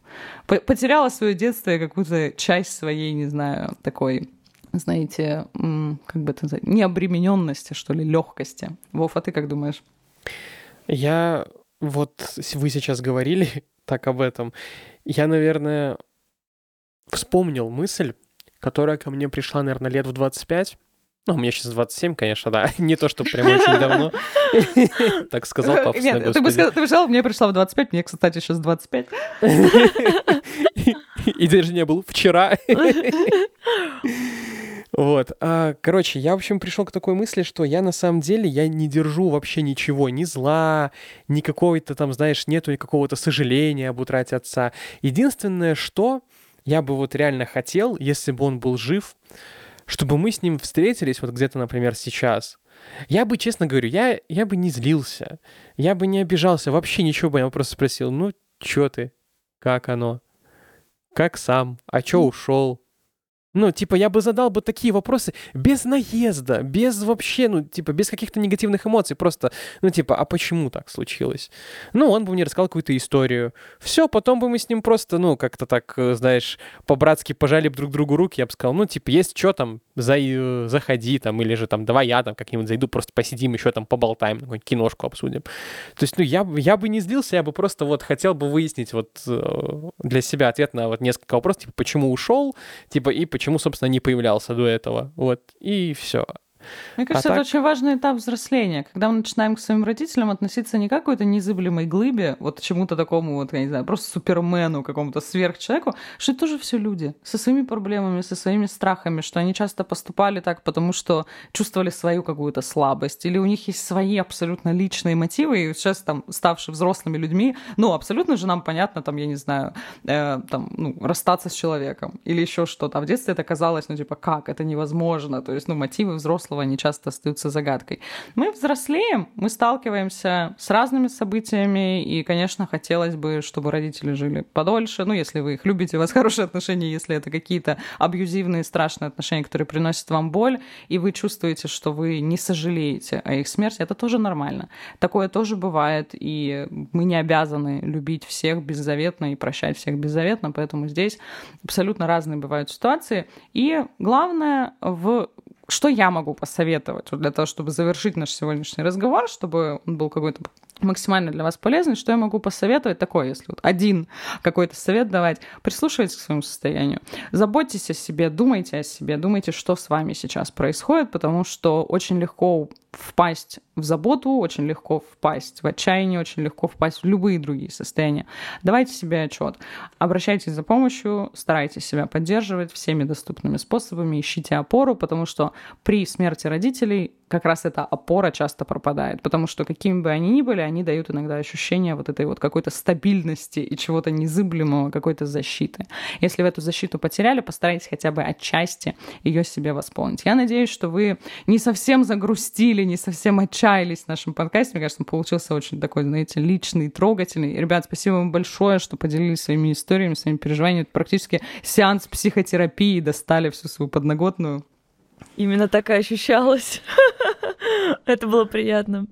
Потеряла свое детство и какую-то часть своей, не знаю, такой знаете, как бы это сказать, необремененности, что ли, легкости. Вов, а ты как думаешь?
Я вот вы сейчас говорили так об этом. Я, наверное, вспомнил мысль, которая ко мне пришла, наверное, лет в 25. Ну, мне сейчас 27, конечно, да. Не то, что прям очень давно. Так сказал папа.
Нет, ты бы сказал, мне пришла в 25, мне, кстати, сейчас 25.
И даже не был вчера. Вот. А, короче, я, в общем, пришел к такой мысли, что я на самом деле, я не держу вообще ничего, ни зла, ни какого-то там, знаешь, нету какого-то сожаления об утрате отца. Единственное, что я бы вот реально хотел, если бы он был жив, чтобы мы с ним встретились вот где-то, например, сейчас. Я бы, честно говорю, я, я бы не злился, я бы не обижался, вообще ничего бы, я просто спросил, ну, чё ты, как оно, как сам, а чё ушел, ну, типа, я бы задал бы такие вопросы без наезда, без вообще, ну, типа, без каких-то негативных эмоций, просто, ну, типа, а почему так случилось? Ну, он бы мне рассказал какую-то историю. Все, потом бы мы с ним просто, ну, как-то так, э, знаешь, по-братски пожали друг другу руки, я бы сказал, ну, типа, есть что там, за... Э, заходи там, или же там, давай я там как-нибудь зайду, просто посидим еще там, поболтаем, киношку обсудим. То есть, ну, я, я бы не злился, я бы просто вот хотел бы выяснить вот э, для себя ответ на вот несколько вопросов, типа, почему ушел, типа, и почему почему, собственно, не появлялся до этого. Вот, и все.
Мне кажется, а это так... очень важный этап взросления, когда мы начинаем к своим родителям относиться не как какой-то незыблемой глыбе, вот чему-то такому, вот, я не знаю, просто супермену, какому-то сверхчеловеку, что это тоже все люди со своими проблемами, со своими страхами, что они часто поступали так, потому что чувствовали свою какую-то слабость, или у них есть свои абсолютно личные мотивы, и сейчас там, ставшие взрослыми людьми, ну, абсолютно же нам понятно, там, я не знаю, э, там, ну, расстаться с человеком, или еще что-то. А в детстве это казалось, ну, типа, как, это невозможно, то есть, ну, мотивы взрослых прошлого, они часто остаются загадкой. Мы взрослеем, мы сталкиваемся с разными событиями, и, конечно, хотелось бы, чтобы родители жили подольше, ну, если вы их любите, у вас хорошие отношения, если это какие-то абьюзивные, страшные отношения, которые приносят вам боль, и вы чувствуете, что вы не сожалеете о их смерти, это тоже нормально. Такое тоже бывает, и мы не обязаны любить всех беззаветно и прощать всех беззаветно, поэтому здесь абсолютно разные бывают ситуации. И главное, в что я могу посоветовать для того, чтобы завершить наш сегодняшний разговор, чтобы он был какой-то максимально для вас полезный, что я могу посоветовать такое, если вот один какой-то совет давать, прислушивайтесь к своему состоянию, заботьтесь о себе, думайте о себе, думайте, что с вами сейчас происходит, потому что очень легко впасть в заботу, очень легко впасть в отчаяние, очень легко впасть в любые другие состояния. Давайте себе отчет. Обращайтесь за помощью, старайтесь себя поддерживать всеми доступными способами, ищите опору, потому что при смерти родителей как раз эта опора часто пропадает, потому что какими бы они ни были, они дают иногда ощущение вот этой вот какой-то стабильности и чего-то незыблемого, какой-то защиты. Если вы эту защиту потеряли, постарайтесь хотя бы отчасти ее себе восполнить. Я надеюсь, что вы не совсем загрустили, не совсем отчаялись в нашем подкасте. Мне кажется, получился очень такой, знаете, личный, трогательный. Ребят, спасибо вам большое, что поделились своими историями, своими переживаниями. Это практически сеанс психотерапии, достали всю свою подноготную.
Именно так и ощущалось. Это было приятно.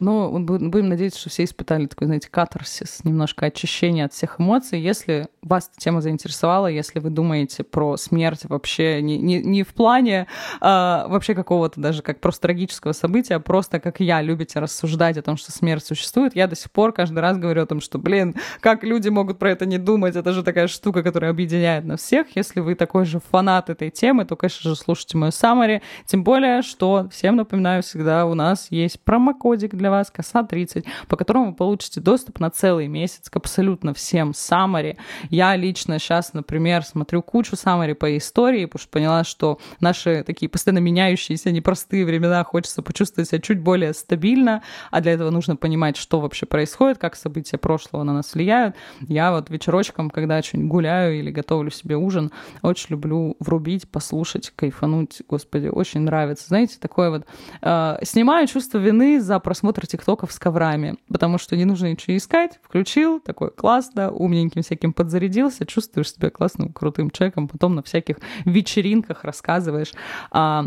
Но будем надеяться, что все испытали такой, знаете, катарсис, немножко очищение от всех эмоций. Если вас тема заинтересовала, если вы думаете про смерть вообще не, не, не в плане а, вообще какого-то даже как просто трагического события, а просто как я любите рассуждать о том, что смерть существует, я до сих пор каждый раз говорю о том, что, блин, как люди могут про это не думать, это же такая штука, которая объединяет нас всех. Если вы такой же фанат этой темы, то, конечно же, слушайте мою саммари. Тем более, что всем напоминаю всегда, у нас есть промокодик для вас, коса 30, по которому вы получите доступ на целый месяц к абсолютно всем саммари. Я лично сейчас, например, смотрю кучу саммари по истории, потому что поняла, что наши такие постоянно меняющиеся непростые времена хочется почувствовать себя чуть более стабильно, а для этого нужно понимать, что вообще происходит, как события прошлого на нас влияют. Я вот вечерочком, когда что-нибудь гуляю или готовлю себе ужин, очень люблю врубить, послушать, кайфануть. Господи, очень нравится. Знаете, такое вот... Э, снимаю чувство вины за просмотр тиктоков с коврами, потому что не нужно ничего искать. Включил, такой классно, умненьким всяким подзарядился, чувствуешь себя классным, крутым человеком, потом на всяких вечеринках рассказываешь а,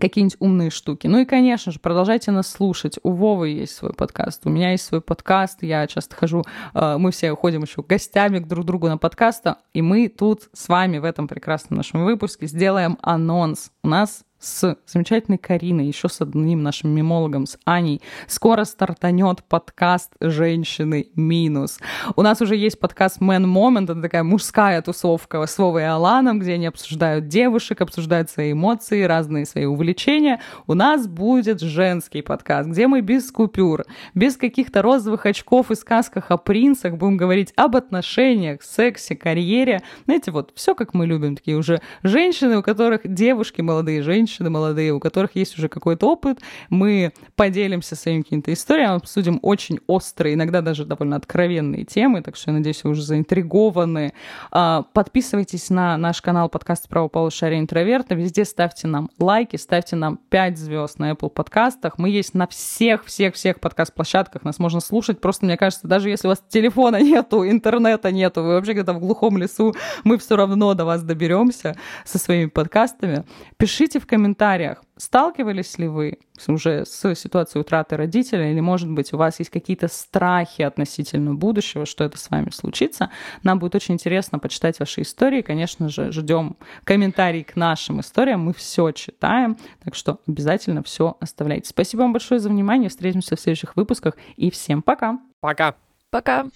какие-нибудь умные штуки. Ну и, конечно же, продолжайте нас слушать. У Вовы есть свой подкаст, у меня есть свой подкаст, я часто хожу, а, мы все ходим еще гостями к друг другу на подкасты, и мы тут с вами в этом прекрасном нашем выпуске сделаем анонс. У нас с замечательной Кариной, еще с одним нашим мемологом, с Аней. Скоро стартанет подкаст «Женщины минус». У нас уже есть подкаст «Man Moment», это такая мужская тусовка с Вовой и Аланом, где они обсуждают девушек, обсуждают свои эмоции, разные свои увлечения. У нас будет женский подкаст, где мы без купюр, без каких-то розовых очков и сказках о принцах будем говорить об отношениях, сексе, карьере. Знаете, вот все как мы любим, такие уже женщины, у которых девушки, молодые женщины, женщины молодые, у которых есть уже какой-то опыт. Мы поделимся своими какими-то историями, обсудим очень острые, иногда даже довольно откровенные темы, так что я надеюсь, вы уже заинтригованы. А, подписывайтесь на наш канал подкаст «Правополушарие интроверта». Везде ставьте нам лайки, ставьте нам 5 звезд на Apple подкастах. Мы есть на всех-всех-всех подкаст-площадках. Нас можно слушать просто, мне кажется, даже если у вас телефона нету, интернета нету, вы вообще где-то в глухом лесу, мы все равно до вас доберемся со своими подкастами. Пишите в комментариях, комментариях, сталкивались ли вы уже с ситуацией утраты родителя, или, может быть, у вас есть какие-то страхи относительно будущего, что это с вами случится. Нам будет очень интересно почитать ваши истории. Конечно же, ждем комментарий к нашим историям. Мы все читаем, так что обязательно все оставляйте. Спасибо вам большое за внимание. Встретимся в следующих выпусках. И всем пока.
Пока.
Пока.